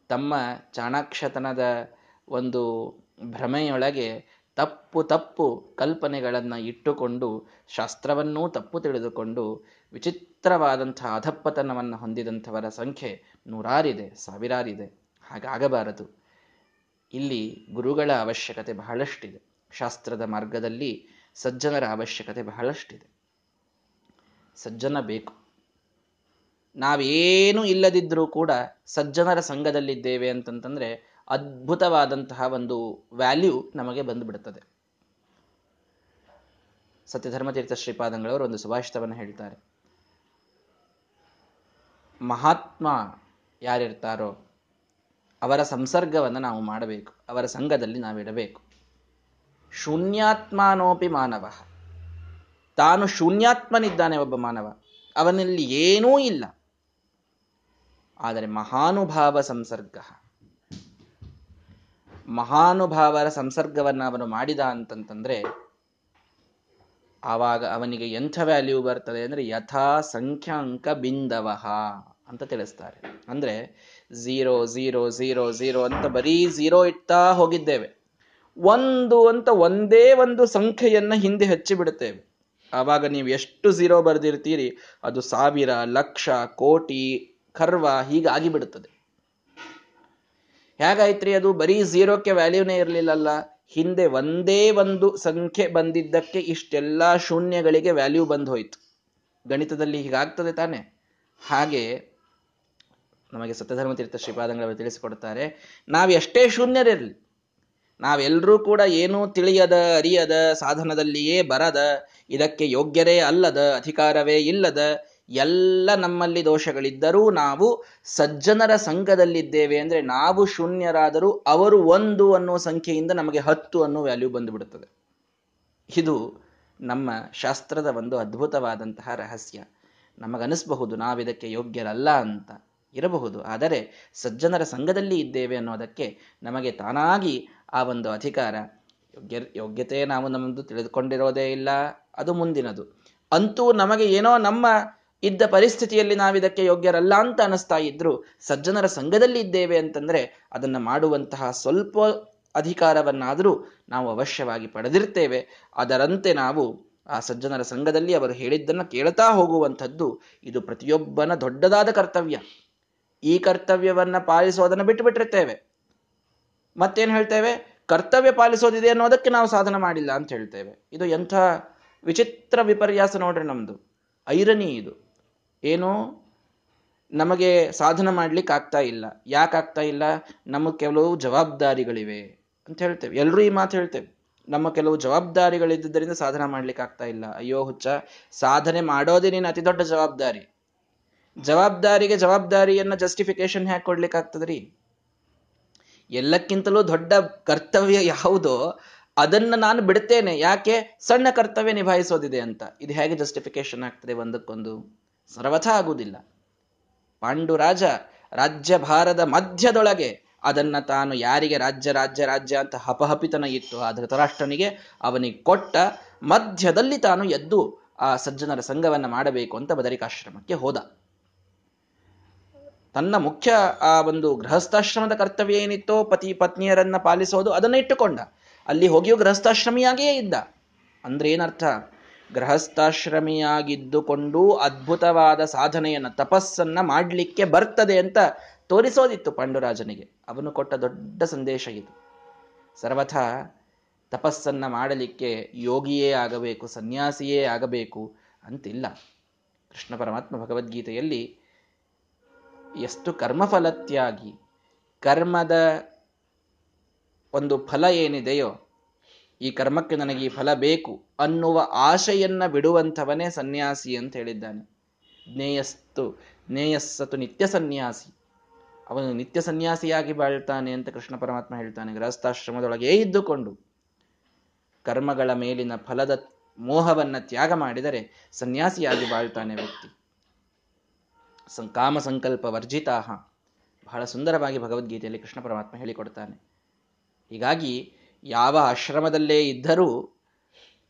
ತಮ್ಮ ಚಾಣಾಕ್ಷತನದ ಒಂದು ಭ್ರಮೆಯೊಳಗೆ ತಪ್ಪು ತಪ್ಪು ಕಲ್ಪನೆಗಳನ್ನು ಇಟ್ಟುಕೊಂಡು, ಶಾಸ್ತ್ರವನ್ನೂ ತಪ್ಪು ತಿಳಿದುಕೊಂಡು, ವಿಚಿತ್ರವಾದಂಥ ಅಧಪ್ಪತನವನ್ನು ಹೊಂದಿದಂಥವರ ಸಂಖ್ಯೆ ನೂರಾರಿದೆ, ಸಾವಿರಾರಿದೆ. ಹಾಗಾಗಬಾರದು. ಇಲ್ಲಿ ಗುರುಗಳ ಅವಶ್ಯಕತೆ ಬಹಳಷ್ಟಿದೆ. ಶಾಸ್ತ್ರದ ಮಾರ್ಗದಲ್ಲಿ ಸಜ್ಜನರ ಅವಶ್ಯಕತೆ ಬಹಳಷ್ಟಿದೆ. ಸಜ್ಜನ ಬೇಕು. ನಾವೇನು ಇಲ್ಲದಿದ್ದರೂ ಕೂಡ ಸಜ್ಜನರ ಸಂಘದಲ್ಲಿದ್ದೇವೆ ಅಂತಂತಂದ್ರೆ ಅದ್ಭುತವಾದಂತಹ ಒಂದು ವ್ಯಾಲ್ಯೂ ನಮಗೆ ಬಂದುಬಿಡುತ್ತದೆ. ಸತ್ಯಧರ್ಮತೀರ್ಥ ಶ್ರೀಪಾದಂಗಳವರು ಒಂದು ಸುಭಾಷಿತವನ್ನು ಹೇಳ್ತಾರೆ. ಮಹಾತ್ಮ ಯಾರಿರ್ತಾರೋ ಅವರ ಸಂಸರ್ಗವನ್ನು ನಾವು ಮಾಡಬೇಕು, ಅವರ ಸಂಘದಲ್ಲಿ ನಾವಿಡಬೇಕು ಶೂನ್ಯಾತ್ಮಾನೋಪಿ ಮಾನವ. ತಾನು ಶೂನ್ಯಾತ್ಮನಿದ್ದಾನೆ ಒಬ್ಬ ಮಾನವ. ಅವನಲ್ಲಿ ಏನೂ ಇಲ್ಲ. ಆದರೆ ಮಹಾನುಭಾವ ಸಂಸರ್ಗ. ಮಹಾನುಭಾವರ ಸಂಸರ್ಗವನ್ನು ಅವನು ಮಾಡಿದ ಅಂತಂತಂದ್ರೆ, ಆವಾಗ ಅವನಿಗೆ ಎಂಥ ವ್ಯಾಲ್ಯೂ ಬರ್ತದೆ ಅಂದ್ರೆ ಯಥಾ ಸಂಖ್ಯಾಂಕ ಬಿಂದವಹ ಅಂತ ತಿಳಿಸ್ತಾರೆ. ಅಂದ್ರೆ ಝೀರೋ ಝೀರೋ ಝೀರೋ ಝೀರೋ ಅಂತ ಬರೀ ಝೀರೋ ಇಡ್ತಾ ಹೋಗಿದ್ದೇವೆ. ಒಂದು ಅಂತ ಒಂದೇ ಒಂದು ಸಂಖ್ಯೆಯನ್ನ ಹಿಂದೆ ಹಚ್ಚಿ ಬಿಡುತ್ತೇವೆ. ಆವಾಗ ನೀವು ಎಷ್ಟು ಝೀರೋ ಬರೆದಿರ್ತೀರಿ, ಅದು ಸಾವಿರ, ಲಕ್ಷ, ಕೋಟಿ ಖರ್ವ ಹೀಗಾಗಿ ಬಿಡುತ್ತದೆ ಹೇಗಾಯ್ತ್ರಿ ಅದು? ಬರೀ ಝೀರೋಕ್ಕೆ ವ್ಯಾಲ್ಯೂನೇ ಇರಲಿಲ್ಲಲ್ಲ. ಹಿಂದೆ ಒಂದೇ ಒಂದು ಸಂಖ್ಯೆ ಬಂದಿದ್ದಕ್ಕೆ ಇಷ್ಟೆಲ್ಲ ಶೂನ್ಯಗಳಿಗೆ ವ್ಯಾಲ್ಯೂ ಬಂದು ಹೋಯ್ತು. ಗಣಿತದಲ್ಲಿ ಹೀಗಾಗ್ತದೆ ತಾನೆ? ಹಾಗೆ ನಮಗೆ ಸತ್ಯಧರ್ಮ ತೀರ್ಥ ಶ್ರೀಪಾದಂಗಳವರು ತಿಳಿಸಿಕೊಡ್ತಾರೆ, ನಾವು ಎಷ್ಟೇ ಶೂನ್ಯರಿರಲಿ ನಾವೆಲ್ಲರೂ ಕೂಡ ಏನೂ ತಿಳಿಯದ, ಅರಿಯದ, ಸಾಧನದಲ್ಲಿಯೇ ಬರದ, ಇದಕ್ಕೆ ಯೋಗ್ಯರೇ ಅಲ್ಲದ, ಅಧಿಕಾರವೇ ಇಲ್ಲದ ಎಲ್ಲ ನಮ್ಮಲ್ಲಿ ದೋಷಗಳಿದ್ದರೂ ನಾವು ಸಜ್ಜನರ ಸಂಘದಲ್ಲಿದ್ದೇವೆ ಅಂದ್ರೆ ನಾವು ಶೂನ್ಯರಾದರೂ ಅವರು ಒಂದು ಅನ್ನೋ ಸಂಖ್ಯೆಯಿಂದ ನಮಗೆ ಹತ್ತು ಅನ್ನೋ ವ್ಯಾಲ್ಯೂ ಬಂದುಬಿಡುತ್ತದೆ. ಇದು ನಮ್ಮ ಶಾಸ್ತ್ರದ ಒಂದು ಅದ್ಭುತವಾದಂತಹ ರಹಸ್ಯ. ನಮಗನಿಸಬಹುದು ನಾವಿದಕ್ಕೆ ಯೋಗ್ಯರಲ್ಲ ಅಂತ ಇರಬಹುದು. ಆದರೆ ಸಜ್ಜನರ ಸಂಘದಲ್ಲಿ ಇದ್ದೇವೆ ಅನ್ನೋದಕ್ಕೆ ನಮಗೆ ತಾನಾಗಿ ಆ ಒಂದು ಅಧಿಕಾರ, ಯೋಗ್ಯ, ಯೋಗ್ಯತೆ ನಾವು ನಮ್ಮದು ತಿಳಿದುಕೊಂಡಿರೋದೇ ಇಲ್ಲ. ಅದು ಮುಂದಿನದು. ಅಂತೂ ನಮಗೆ ಏನೋ ನಮ್ಮ ಇದ್ದ ಪರಿಸ್ಥಿತಿಯಲ್ಲಿ ನಾವಿದಕ್ಕೆ ಯೋಗ್ಯರಲ್ಲ ಅಂತ ಅನಿಸ್ತಾ ಇದ್ರು. ಸಜ್ಜನರ ಸಂಘದಲ್ಲಿ ಇದ್ದೇವೆ ಅಂತಂದ್ರೆ ಅದನ್ನ ಮಾಡುವಂತಹ ಸ್ವಲ್ಪ ಅಧಿಕಾರವನ್ನಾದರೂ ನಾವು ಅವಶ್ಯವಾಗಿ ಪಡೆದಿರ್ತೇವೆ. ಅದರಂತೆ ನಾವು ಆ ಸಜ್ಜನರ ಸಂಘದಲ್ಲಿ ಅವರು ಹೇಳಿದ್ದನ್ನು ಕೇಳ್ತಾ ಹೋಗುವಂಥದ್ದು ಇದು ಪ್ರತಿಯೊಬ್ಬನ ದೊಡ್ಡದಾದ ಕರ್ತವ್ಯ. ಈ ಕರ್ತವ್ಯವನ್ನ ಪಾಲಿಸೋದನ್ನು ಬಿಟ್ಟುಬಿಟ್ಟಿರ್ತೇವೆ. ಮತ್ತೇನು ಹೇಳ್ತೇವೆ? ಕರ್ತವ್ಯ ಪಾಲಿಸೋದಿದೆ ಅನ್ನೋದಕ್ಕೆ ನಾವು ಸಾಧನ ಮಾಡಿಲ್ಲ ಅಂತ ಹೇಳ್ತೇವೆ. ಇದು ಎಂಥ ವಿಚಿತ್ರ ವಿಪರ್ಯಾಸ ನೋಡ್ರಿ ನಮ್ದು. ಐರನಿ ಇದು. ಏನು ನಮಗೆ ಸಾಧನ ಮಾಡ್ಲಿಕ್ಕೆ ಆಗ್ತಾ ಇಲ್ಲ. ಯಾಕೆ ಆಗ್ತಾ ಇಲ್ಲ? ನಮಗೆ ಕೆಲವು ಜವಾಬ್ದಾರಿಗಳಿವೆ ಅಂತ ಹೇಳ್ತೇವೆ. ಎಲ್ಲರೂ ಈ ಮಾತು ಹೇಳ್ತೇವೆ. ನಮ್ಮ ಕೆಲವು ಜವಾಬ್ದಾರಿಗಳಿದ್ದರಿಂದ ಸಾಧನ ಮಾಡ್ಲಿಕ್ಕೆ ಆಗ್ತಾ ಇಲ್ಲ. ಅಯ್ಯೋ ಹುಚ್ಚ, ಸಾಧನೆ ಮಾಡೋದೇ ನೀನು ಅತಿ ದೊಡ್ಡ ಜವಾಬ್ದಾರಿ. ಜವಾಬ್ದಾರಿಗೆ ಜವಾಬ್ದಾರಿಯನ್ನ ಜಸ್ಟಿಫಿಕೇಶನ್ ಹ್ಯಾಕ್ ಕೊಡ್ಲಿಕ್ಕೆ ಆಗ್ತದ್ರಿ? ಎಲ್ಲಕ್ಕಿಂತಲೂ ದೊಡ್ಡ ಕರ್ತವ್ಯ ಯಾವುದೋ ಅದನ್ನ ನಾನು ಬಿಡ್ತೇನೆ. ಯಾಕೆ? ಸಣ್ಣ ಕರ್ತವ್ಯ ನಿಭಾಯಿಸೋದಿದೆ ಅಂತ. ಇದು ಹೇಗೆ ಜಸ್ಟಿಫಿಕೇಶನ್ ಆಗ್ತದೆ ಒಂದಕ್ಕೊಂದು? ಸರ್ವಥ ಆಗುವುದಿಲ್ಲ. ಪಾಂಡುರಾಜ ರಾಜ್ಯಭಾರದ ಮಧ್ಯದೊಳಗೆ ಅದನ್ನ ತಾನು ಯಾರಿಗೆ ರಾಜ್ಯ ರಾಜ್ಯ ರಾಜ್ಯ ಅಂತ ಹಪಹಪಿತನ ಇತ್ತು ಆ ಧೃತರಾಷ್ಟ್ರನಿಗೆ ಅವನಿಗೆ ಕೊಟ್ಟ ಮಧ್ಯದಲ್ಲಿ ತಾನು ಎದ್ದು ಆ ಸಜ್ಜನರ ಸಂಘವನ್ನ ಮಾಡಬೇಕು ಅಂತ ಬದರಿಕಾಶ್ರಮಕ್ಕೆ ಹೋದ. ತನ್ನ ಮುಖ್ಯ ಆ ಒಂದು ಗೃಹಸ್ಥಾಶ್ರಮದ ಕರ್ತವ್ಯ ಏನಿತ್ತೋ ಪತಿ ಪತ್ನಿಯರನ್ನ ಪಾಲಿಸೋದು ಅದನ್ನ ಇಟ್ಟುಕೊಂಡ. ಅಲ್ಲಿ ಹೋಗಿಯೂ ಗೃಹಸ್ಥಾಶ್ರಮಿಯಾಗಿಯೇ ಇದ್ದ. ಅಂದ್ರೆ ಏನರ್ಥ? ಗೃಹಸ್ಥಾಶ್ರಮಿಯಾಗಿದ್ದುಕೊಂಡು ಅದ್ಭುತವಾದ ಸಾಧನೆಯನ್ನು, ತಪಸ್ಸನ್ನು ಮಾಡಲಿಕ್ಕೆ ಬರ್ತದೆ ಅಂತ ತೋರಿಸೋದಿತ್ತು ಪಾಂಡುರಾಜನಿಗೆ. ಅವನು ಕೊಟ್ಟ ದೊಡ್ಡ ಸಂದೇಶ ಇದು. ಸರ್ವಥ, ತಪಸ್ಸನ್ನು ಮಾಡಲಿಕ್ಕೆ ಯೋಗಿಯೇ ಆಗಬೇಕು, ಸನ್ಯಾಸಿಯೇ ಆಗಬೇಕು ಅಂತಿಲ್ಲ. ಕೃಷ್ಣ ಪರಮಾತ್ಮ ಭಗವದ್ಗೀತೆಯಲ್ಲಿ ಎಷ್ಟು ಕರ್ಮಫಲತ್ಯಾಗಿ, ಕರ್ಮದ ಒಂದು ಫಲ ಏನಿದೆಯೋ ಈ ಕರ್ಮಕ್ಕೆ ನನಗೆ ಈ ಫಲ ಬೇಕು ಅನ್ನುವ ಆಶೆಯನ್ನ ಬಿಡುವಂಥವನೇ ಸನ್ಯಾಸಿ ಅಂತ ಹೇಳಿದ್ದಾನೆ. ಜ್ಞೇಯಸ್ತು ನೇಯಸ್ಸತು ನಿತ್ಯ ಸನ್ಯಾಸಿ. ಅವನು ನಿತ್ಯ ಸನ್ಯಾಸಿಯಾಗಿ ಬಾಳ್ತಾನೆ ಅಂತ ಕೃಷ್ಣ ಪರಮಾತ್ಮ ಹೇಳ್ತಾನೆ. ಗೃಹಸ್ಥಾಶ್ರಮದೊಳಗೆ ಇದ್ದುಕೊಂಡು ಕರ್ಮಗಳ ಮೇಲಿನ ಫಲದ ಮೋಹವನ್ನ ತ್ಯಾಗ ಮಾಡಿದರೆ ಸನ್ಯಾಸಿಯಾಗಿ ಬಾಳ್ತಾನೆ ವ್ಯಕ್ತಿ. ಕಾಮ ಸಂಕಲ್ಪ ವರ್ಜಿತಾಹ. ಬಹಳ ಸುಂದರವಾಗಿ ಭಗವದ್ಗೀತೆಯಲ್ಲಿ ಕೃಷ್ಣ ಪರಮಾತ್ಮ ಹೇಳಿಕೊಡ್ತಾನೆ. ಹೀಗಾಗಿ ಯಾವ ಆಶ್ರಮದಲ್ಲೇ ಇದ್ದರೂ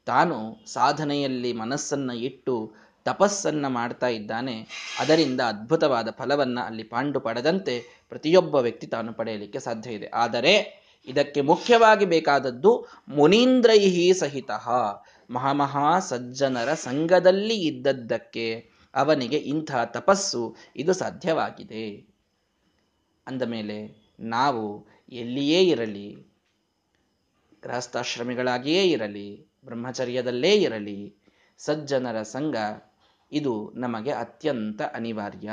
ತಾನು ಸಾಧನೆಯಲ್ಲಿ ಮನಸ್ಸನ್ನು ಇಟ್ಟು ತಪಸ್ಸನ್ನ ಮಾಡ್ತಾ ಇದ್ದಾನೆ. ಅದರಿಂದ ಅದ್ಭುತವಾದ ಫಲವನ್ನ ಅಲ್ಲಿ ಪಾಂಡು ಪಡೆದಂತೆ ಪ್ರತಿಯೊಬ್ಬ ವ್ಯಕ್ತಿ ತಾನು ಪಡೆಯಲಿಕ್ಕೆ ಸಾಧ್ಯ ಇದೆ. ಆದರೆ ಇದಕ್ಕೆ ಮುಖ್ಯವಾಗಿ ಬೇಕಾದದ್ದು ಮುನೀಂದ್ರೈಹಿ ಸಹಿತ. ಮಹಾಮಹಾ ಸಜ್ಜನರ ಸಂಘದಲ್ಲಿ ಇದ್ದದ್ದಕ್ಕೆ ಅವನಿಗೆ ಇಂಥ ತಪಸ್ಸು ಇದು ಸಾಧ್ಯವಾಗಿದೆ. ಅಂದ ಮೇಲೆ, ನಾವು ಎಲ್ಲಿಯೇ ಇರಲಿ ಗೃಹಸ್ಥಾಶ್ರಮಿಗಳಾಗಿಯೇ ಇರಲಿ, ಬ್ರಹ್ಮಚರ್ಯದಲ್ಲೇ ಇರಲಿ, ಸಜ್ಜನರ ಸಂಘ ಇದು ನಮಗೆ ಅತ್ಯಂತ ಅನಿವಾರ್ಯ.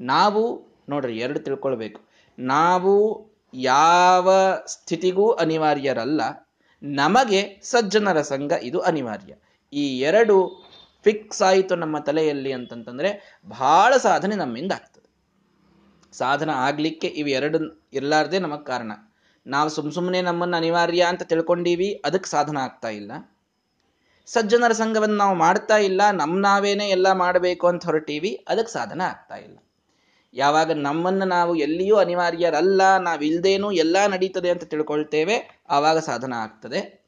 ನಾವು, ನೋಡ್ರಿ, ಎರಡು ತಿಳ್ಕೊಳ್ಬೇಕು. ನಾವು ಯಾವ ಸ್ಥಿತಿಗೂ ಅನಿವಾರ್ಯರಲ್ಲ, ನಮಗೆ ಸಜ್ಜನರ ಸಂಘ ಇದು ಅನಿವಾರ್ಯ. ಈ ಎರಡು ಫಿಕ್ಸ್ ಆಯಿತು ನಮ್ಮ ತಲೆಯಲ್ಲಿ ಅಂತಂತಂದ್ರೆ ಬಹಳ ಸಾಧನೆ ನಮ್ಮಿಂದ ಆಗ್ತದೆ. ಸಾಧನ ಆಗ್ಲಿಕ್ಕೆ ಇವೆರಡು ಇರಲಾರ್ದೆ ನಮಗೆ ಕಾರಣ. ನಾವು ಸುಮ್ ಸುಮ್ಮನೆ ನಮ್ಮನ್ನು ಅನಿವಾರ್ಯ ಅಂತ ತಿಳ್ಕೊಂಡೀವಿ, ಅದಕ್ಕೆ ಸಾಧನ ಆಗ್ತಾ ಇಲ್ಲ. ಸಜ್ಜನರ ಸಂಘವನ್ನು ನಾವು ಮಾಡ್ತಾ ಇಲ್ಲ ನಮ್ಮ ನಾವೇನೇ ಎಲ್ಲ ಮಾಡಬೇಕು ಅಂತ ಹೊರಟೀವಿ, ಅದಕ್ಕೆ ಸಾಧನ ಆಗ್ತಾ ಇಲ್ಲ. ಯಾವಾಗ ನಮ್ಮನ್ನು ನಾವು ಎಲ್ಲಿಯೂ ಅನಿವಾರ್ಯರಲ್ಲ ನಾವಿಲ್ದೇನೂ ಎಲ್ಲ ನಡೀತದೆ ಅಂತ ತಿಳ್ಕೊಳ್ತೇವೆ, ಆವಾಗ ಸಾಧನ ಆಗ್ತದೆ.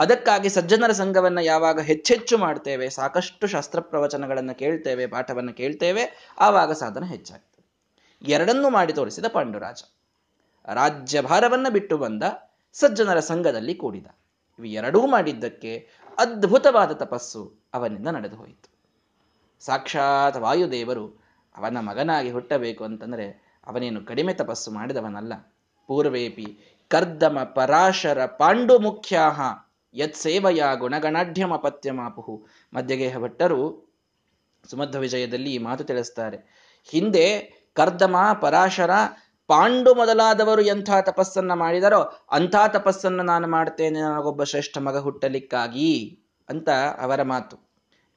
ಅದಕ್ಕಾಗಿ ಸಜ್ಜನರ ಸಂಘವನ್ನು ಯಾವಾಗ ಹೆಚ್ಚೆಚ್ಚು ಮಾಡ್ತೇವೆ, ಸಾಕಷ್ಟು ಶಾಸ್ತ್ರ ಪ್ರವಚನಗಳನ್ನು ಕೇಳ್ತೇವೆ, ಪಾಠವನ್ನು ಕೇಳ್ತೇವೆ, ಆವಾಗ ಸಾಧನ ಹೆಚ್ಚಾಗ್ತದೆ. ಎರಡನ್ನೂ ಮಾಡಿ ತೋರಿಸಿದ ಪಾಂಡುರಾಜ. ರಾಜ್ಯಭಾರವನ್ನ ಬಿಟ್ಟು ಬಂದ ಸಜ್ಜನರ ಸಂಘದಲ್ಲಿ ಕೂಡಿದ. ಇವು ಎರಡೂ ಮಾಡಿದ್ದಕ್ಕೆ ಅದ್ಭುತವಾದ ತಪಸ್ಸು ಅವನಿಂದ ನಡೆದು ಹೋಯಿತು. ಸಾಕ್ಷಾತ್ ವಾಯುದೇವರು ಅವನ ಮಗನಾಗಿ ಹುಟ್ಟಬೇಕು ಅಂತಂದರೆ ಅವನೇನು ಕಡಿಮೆ ತಪಸ್ಸು ಮಾಡಿದವನಲ್ಲ. ಪೂರ್ವೇಪಿ ಕರ್ದಮ ಪರಾಶರ ಪಾಂಡು ಮುಖ್ಯಾಹ ಯತ್ ಸೇವಯ ಗುಣಗಣಾಢ್ಯಮಪತ್ಯಮಾಪುಹು ಮಧ್ಯಗೇಹ ಭಟ್ಟರು ಸುಮಧ್ವ ವಿಜಯದಲ್ಲಿ ಈ ಮಾತು ತಿಳಿಸ್ತಾರೆ. ಹಿಂದೆ ಕರ್ದಮ ಪರಾಶರ ಪಾಂಡು ಮೊದಲಾದವರು ಎಂಥ ತಪಸ್ಸನ್ನ ಮಾಡಿದರೋ ಅಂಥ ತಪಸ್ಸನ್ನ ನಾನು ಮಾಡ್ತೇನೆ, ನನಗೊಬ್ಬ ಶ್ರೇಷ್ಠ ಮಗ ಹುಟ್ಟಲಿಕ್ಕಾಗಿ ಅಂತ ಅವರ ಮಾತು.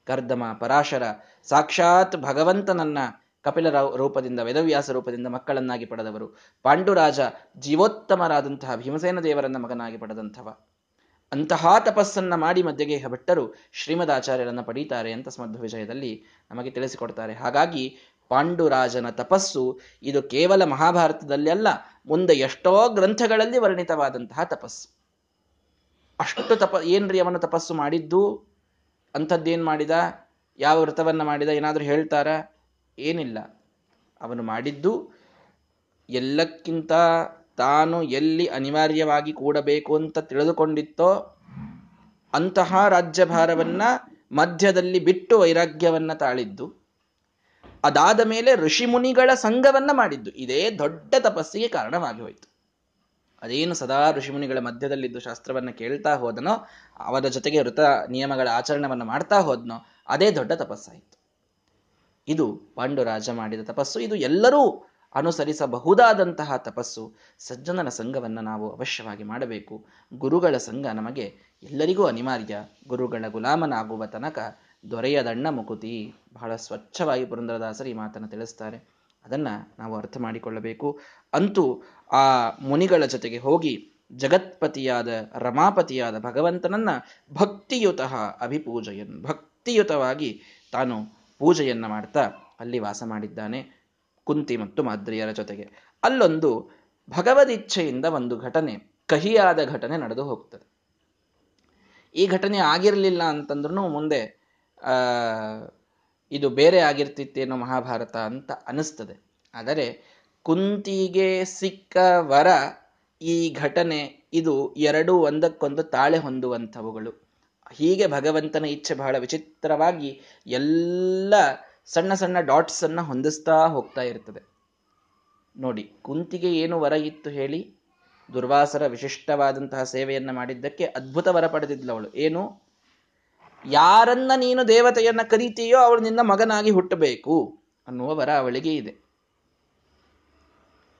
ಕರ್ದಮ ಪರಾಶರ, ಸಾಕ್ಷಾತ್ ಭಗವಂತನನ್ನ ಕಪಿಲ ರೂಪದಿಂದ, ವೇದವ್ಯಾಸ ರೂಪದಿಂದ ಮಕ್ಕಳನ್ನಾಗಿ ಪಡೆದವರು. ಪಾಂಡುರಾಜ ಜೀವೋತ್ತಮರಾದಂತಹ ಭೀಮಸೇನ ದೇವರನ್ನ ಮಗನಾಗಿ ಪಡೆದಂಥವ. ಅಂತಹ ತಪಸ್ಸನ್ನ ಮಾಡಿ ಮಧ್ಯಗೆ ಭಟ್ಟರು ಶ್ರೀಮದ್ ಆಚಾರ್ಯರನ್ನ ಪಡೀತಾರೆ ಅಂತ ಸ್ಮಧ್ವ ವಿಜಯದಲ್ಲಿ ನಮಗೆ ತಿಳಿಸಿಕೊಡ್ತಾರೆ. ಹಾಗಾಗಿ ಪಾಂಡುರಾಜನ ತಪಸ್ಸು ಇದು ಕೇವಲ ಮಹಾಭಾರತದಲ್ಲಿ ಅಲ್ಲ, ಮುಂದೆ ಎಷ್ಟೋ ಗ್ರಂಥಗಳಲ್ಲಿ ವರ್ಣಿತವಾದಂತಹ ತಪಸ್ಸು. ಅಷ್ಟು ತಪ, ಏನ್ರಿ ಅವನ ತಪಸ್ಸು ಮಾಡಿದ್ದು? ಅಂಥದ್ದೇನು ಮಾಡಿದ? ಯಾವ ವ್ರತವನ್ನು ಮಾಡಿದ? ಏನಾದರೂ ಹೇಳ್ತಾರ? ಏನಿಲ್ಲ. ಅವನು ಮಾಡಿದ್ದು ಎಲ್ಲಕ್ಕಿಂತ ತಾನು ಎಲ್ಲಿ ಅನಿವಾರ್ಯವಾಗಿ ಕೂಡಬೇಕು ಅಂತ ತಿಳಿದುಕೊಂಡಿತ್ತೋ ಅಂತಹ ರಾಜ್ಯಭಾರವನ್ನ ಮಧ್ಯದಲ್ಲಿ ಬಿಟ್ಟು ವೈರಾಗ್ಯವನ್ನ ತಾಳಿದ್ದು. ಅದಾದ ಮೇಲೆ ಋಷಿಮುನಿಗಳ ಸಂಘವನ್ನ ಮಾಡಿದ್ದು. ಇದೇ ದೊಡ್ಡ ತಪಸ್ಸಿಗೆ ಕಾರಣವಾಗಿ ಹೋಯಿತು. ಅದೇನು ಸದಾ ಋಷಿಮುನಿಗಳ ಮಧ್ಯದಲ್ಲಿದ್ದು ಶಾಸ್ತ್ರವನ್ನ ಕೇಳ್ತಾ ಹೋದನೋ, ಅವರ ಜೊತೆಗೆ ವೃತ ನಿಯಮಗಳ ಆಚರಣೆಯನ್ನು ಮಾಡ್ತಾ ಹೋದ್ನೋ, ಅದೇ ದೊಡ್ಡ ತಪಸ್ಸಾಯಿತು. ಇದು ಪಾಂಡುರಾಜ ಮಾಡಿದ ತಪಸ್ಸು. ಇದು ಎಲ್ಲರೂ ಅನುಸರಿಸಬಹುದಾದಂತಹ ತಪಸ್ಸು. ಸಜ್ಜನರ ಸಂಘವನ್ನು ನಾವು ಅವಶ್ಯವಾಗಿ ಮಾಡಬೇಕು. ಗುರುಗಳ ಸಂಘ ನಮಗೆ ಎಲ್ಲರಿಗೂ ಅನಿವಾರ್ಯ. ಗುರುಗಳ ಗುಲಾಮನಾಗುವ ತನಕ ದೊರೆಯದಣ್ಣ ಮುಕುತಿ ಬಹಳ ಸ್ವಚ್ಛವಾಗಿ ಪುರಂದರದಾಸರು ಈ ಮಾತನ್ನು ತಿಳಿಸ್ತಾರೆ. ಅದನ್ನ ನಾವು ಅರ್ಥ ಮಾಡಿಕೊಳ್ಳಬೇಕು. ಅಂತೂ ಆ ಮುನಿಗಳ ಜೊತೆಗೆ ಹೋಗಿ ಜಗತ್ಪತಿಯಾದ ರಮಾಪತಿಯಾದ ಭಗವಂತನನ್ನ ಭಕ್ತಿಯುತಃ ಅಭಿಪೂಜೆಯನ್ ಭಕ್ತಿಯುತವಾಗಿ ತಾನು ಪೂಜೆಯನ್ನ ಮಾಡ್ತಾ ಅಲ್ಲಿ ವಾಸ ಮಾಡಿದ್ದಾನೆ ಕುಂತಿ ಮತ್ತು ಮಾದ್ರಿಯರ ಜೊತೆಗೆ. ಅಲ್ಲೊಂದು ಭಗವದಿಚ್ಛೆಯಿಂದ ಒಂದು ಘಟನೆ, ಕಹಿಯಾದ ಘಟನೆ ನಡೆದು ಹೋಗ್ತದೆ. ಈ ಘಟನೆ ಆಗಿರಲಿಲ್ಲ ಅಂತಂದ್ರೂ ಮುಂದೆ ಇದು ಬೇರೆ ಆಗಿರ್ತಿತ್ತೇನೋ ಮಹಾಭಾರತ ಅಂತ ಅನಿಸ್ತದೆ ಆದರೆ ಕುಂತಿಗೆ ಸಿಕ್ಕ ವರ ಈ ಘಟನೆ ಇದು ಎರಡು ಒಂದಕ್ಕೊಂದು ತಾಳೆ ಹೊಂದುವಂಥವುಗಳು. ಹೀಗೆ ಭಗವಂತನ ಇಚ್ಛೆ ಬಹಳ ವಿಚಿತ್ರವಾಗಿ ಎಲ್ಲ ಸಣ್ಣ ಸಣ್ಣ ಡಾಟ್ಸ್ ಅನ್ನ ಹೊಂದಿಸ್ತಾ ಹೋಗ್ತಾ ಇರ್ತದೆ. ನೋಡಿ, ಕುಂತಿಗೆ ಏನು ವರ ಇತ್ತು ಹೇಳಿ? ದುರ್ವಾಸರ ವಿಶಿಷ್ಟವಾದಂತಹ ಸೇವೆಯನ್ನು ಮಾಡಿದ್ದಕ್ಕೆ ಅದ್ಭುತ ವರ ಪಡೆದಿದ್ಲವಳು ಏನು? ಯಾರನ್ನ ನೀನು ದೇವತೆಯನ್ನ ಕರೀತೀಯೋ ಅವಳು ನಿನ್ನ ಮಗನಾಗಿ ಹುಟ್ಟಬೇಕು ಅನ್ನುವ ವರ ಅವಳಿಗೆ ಇದೆ.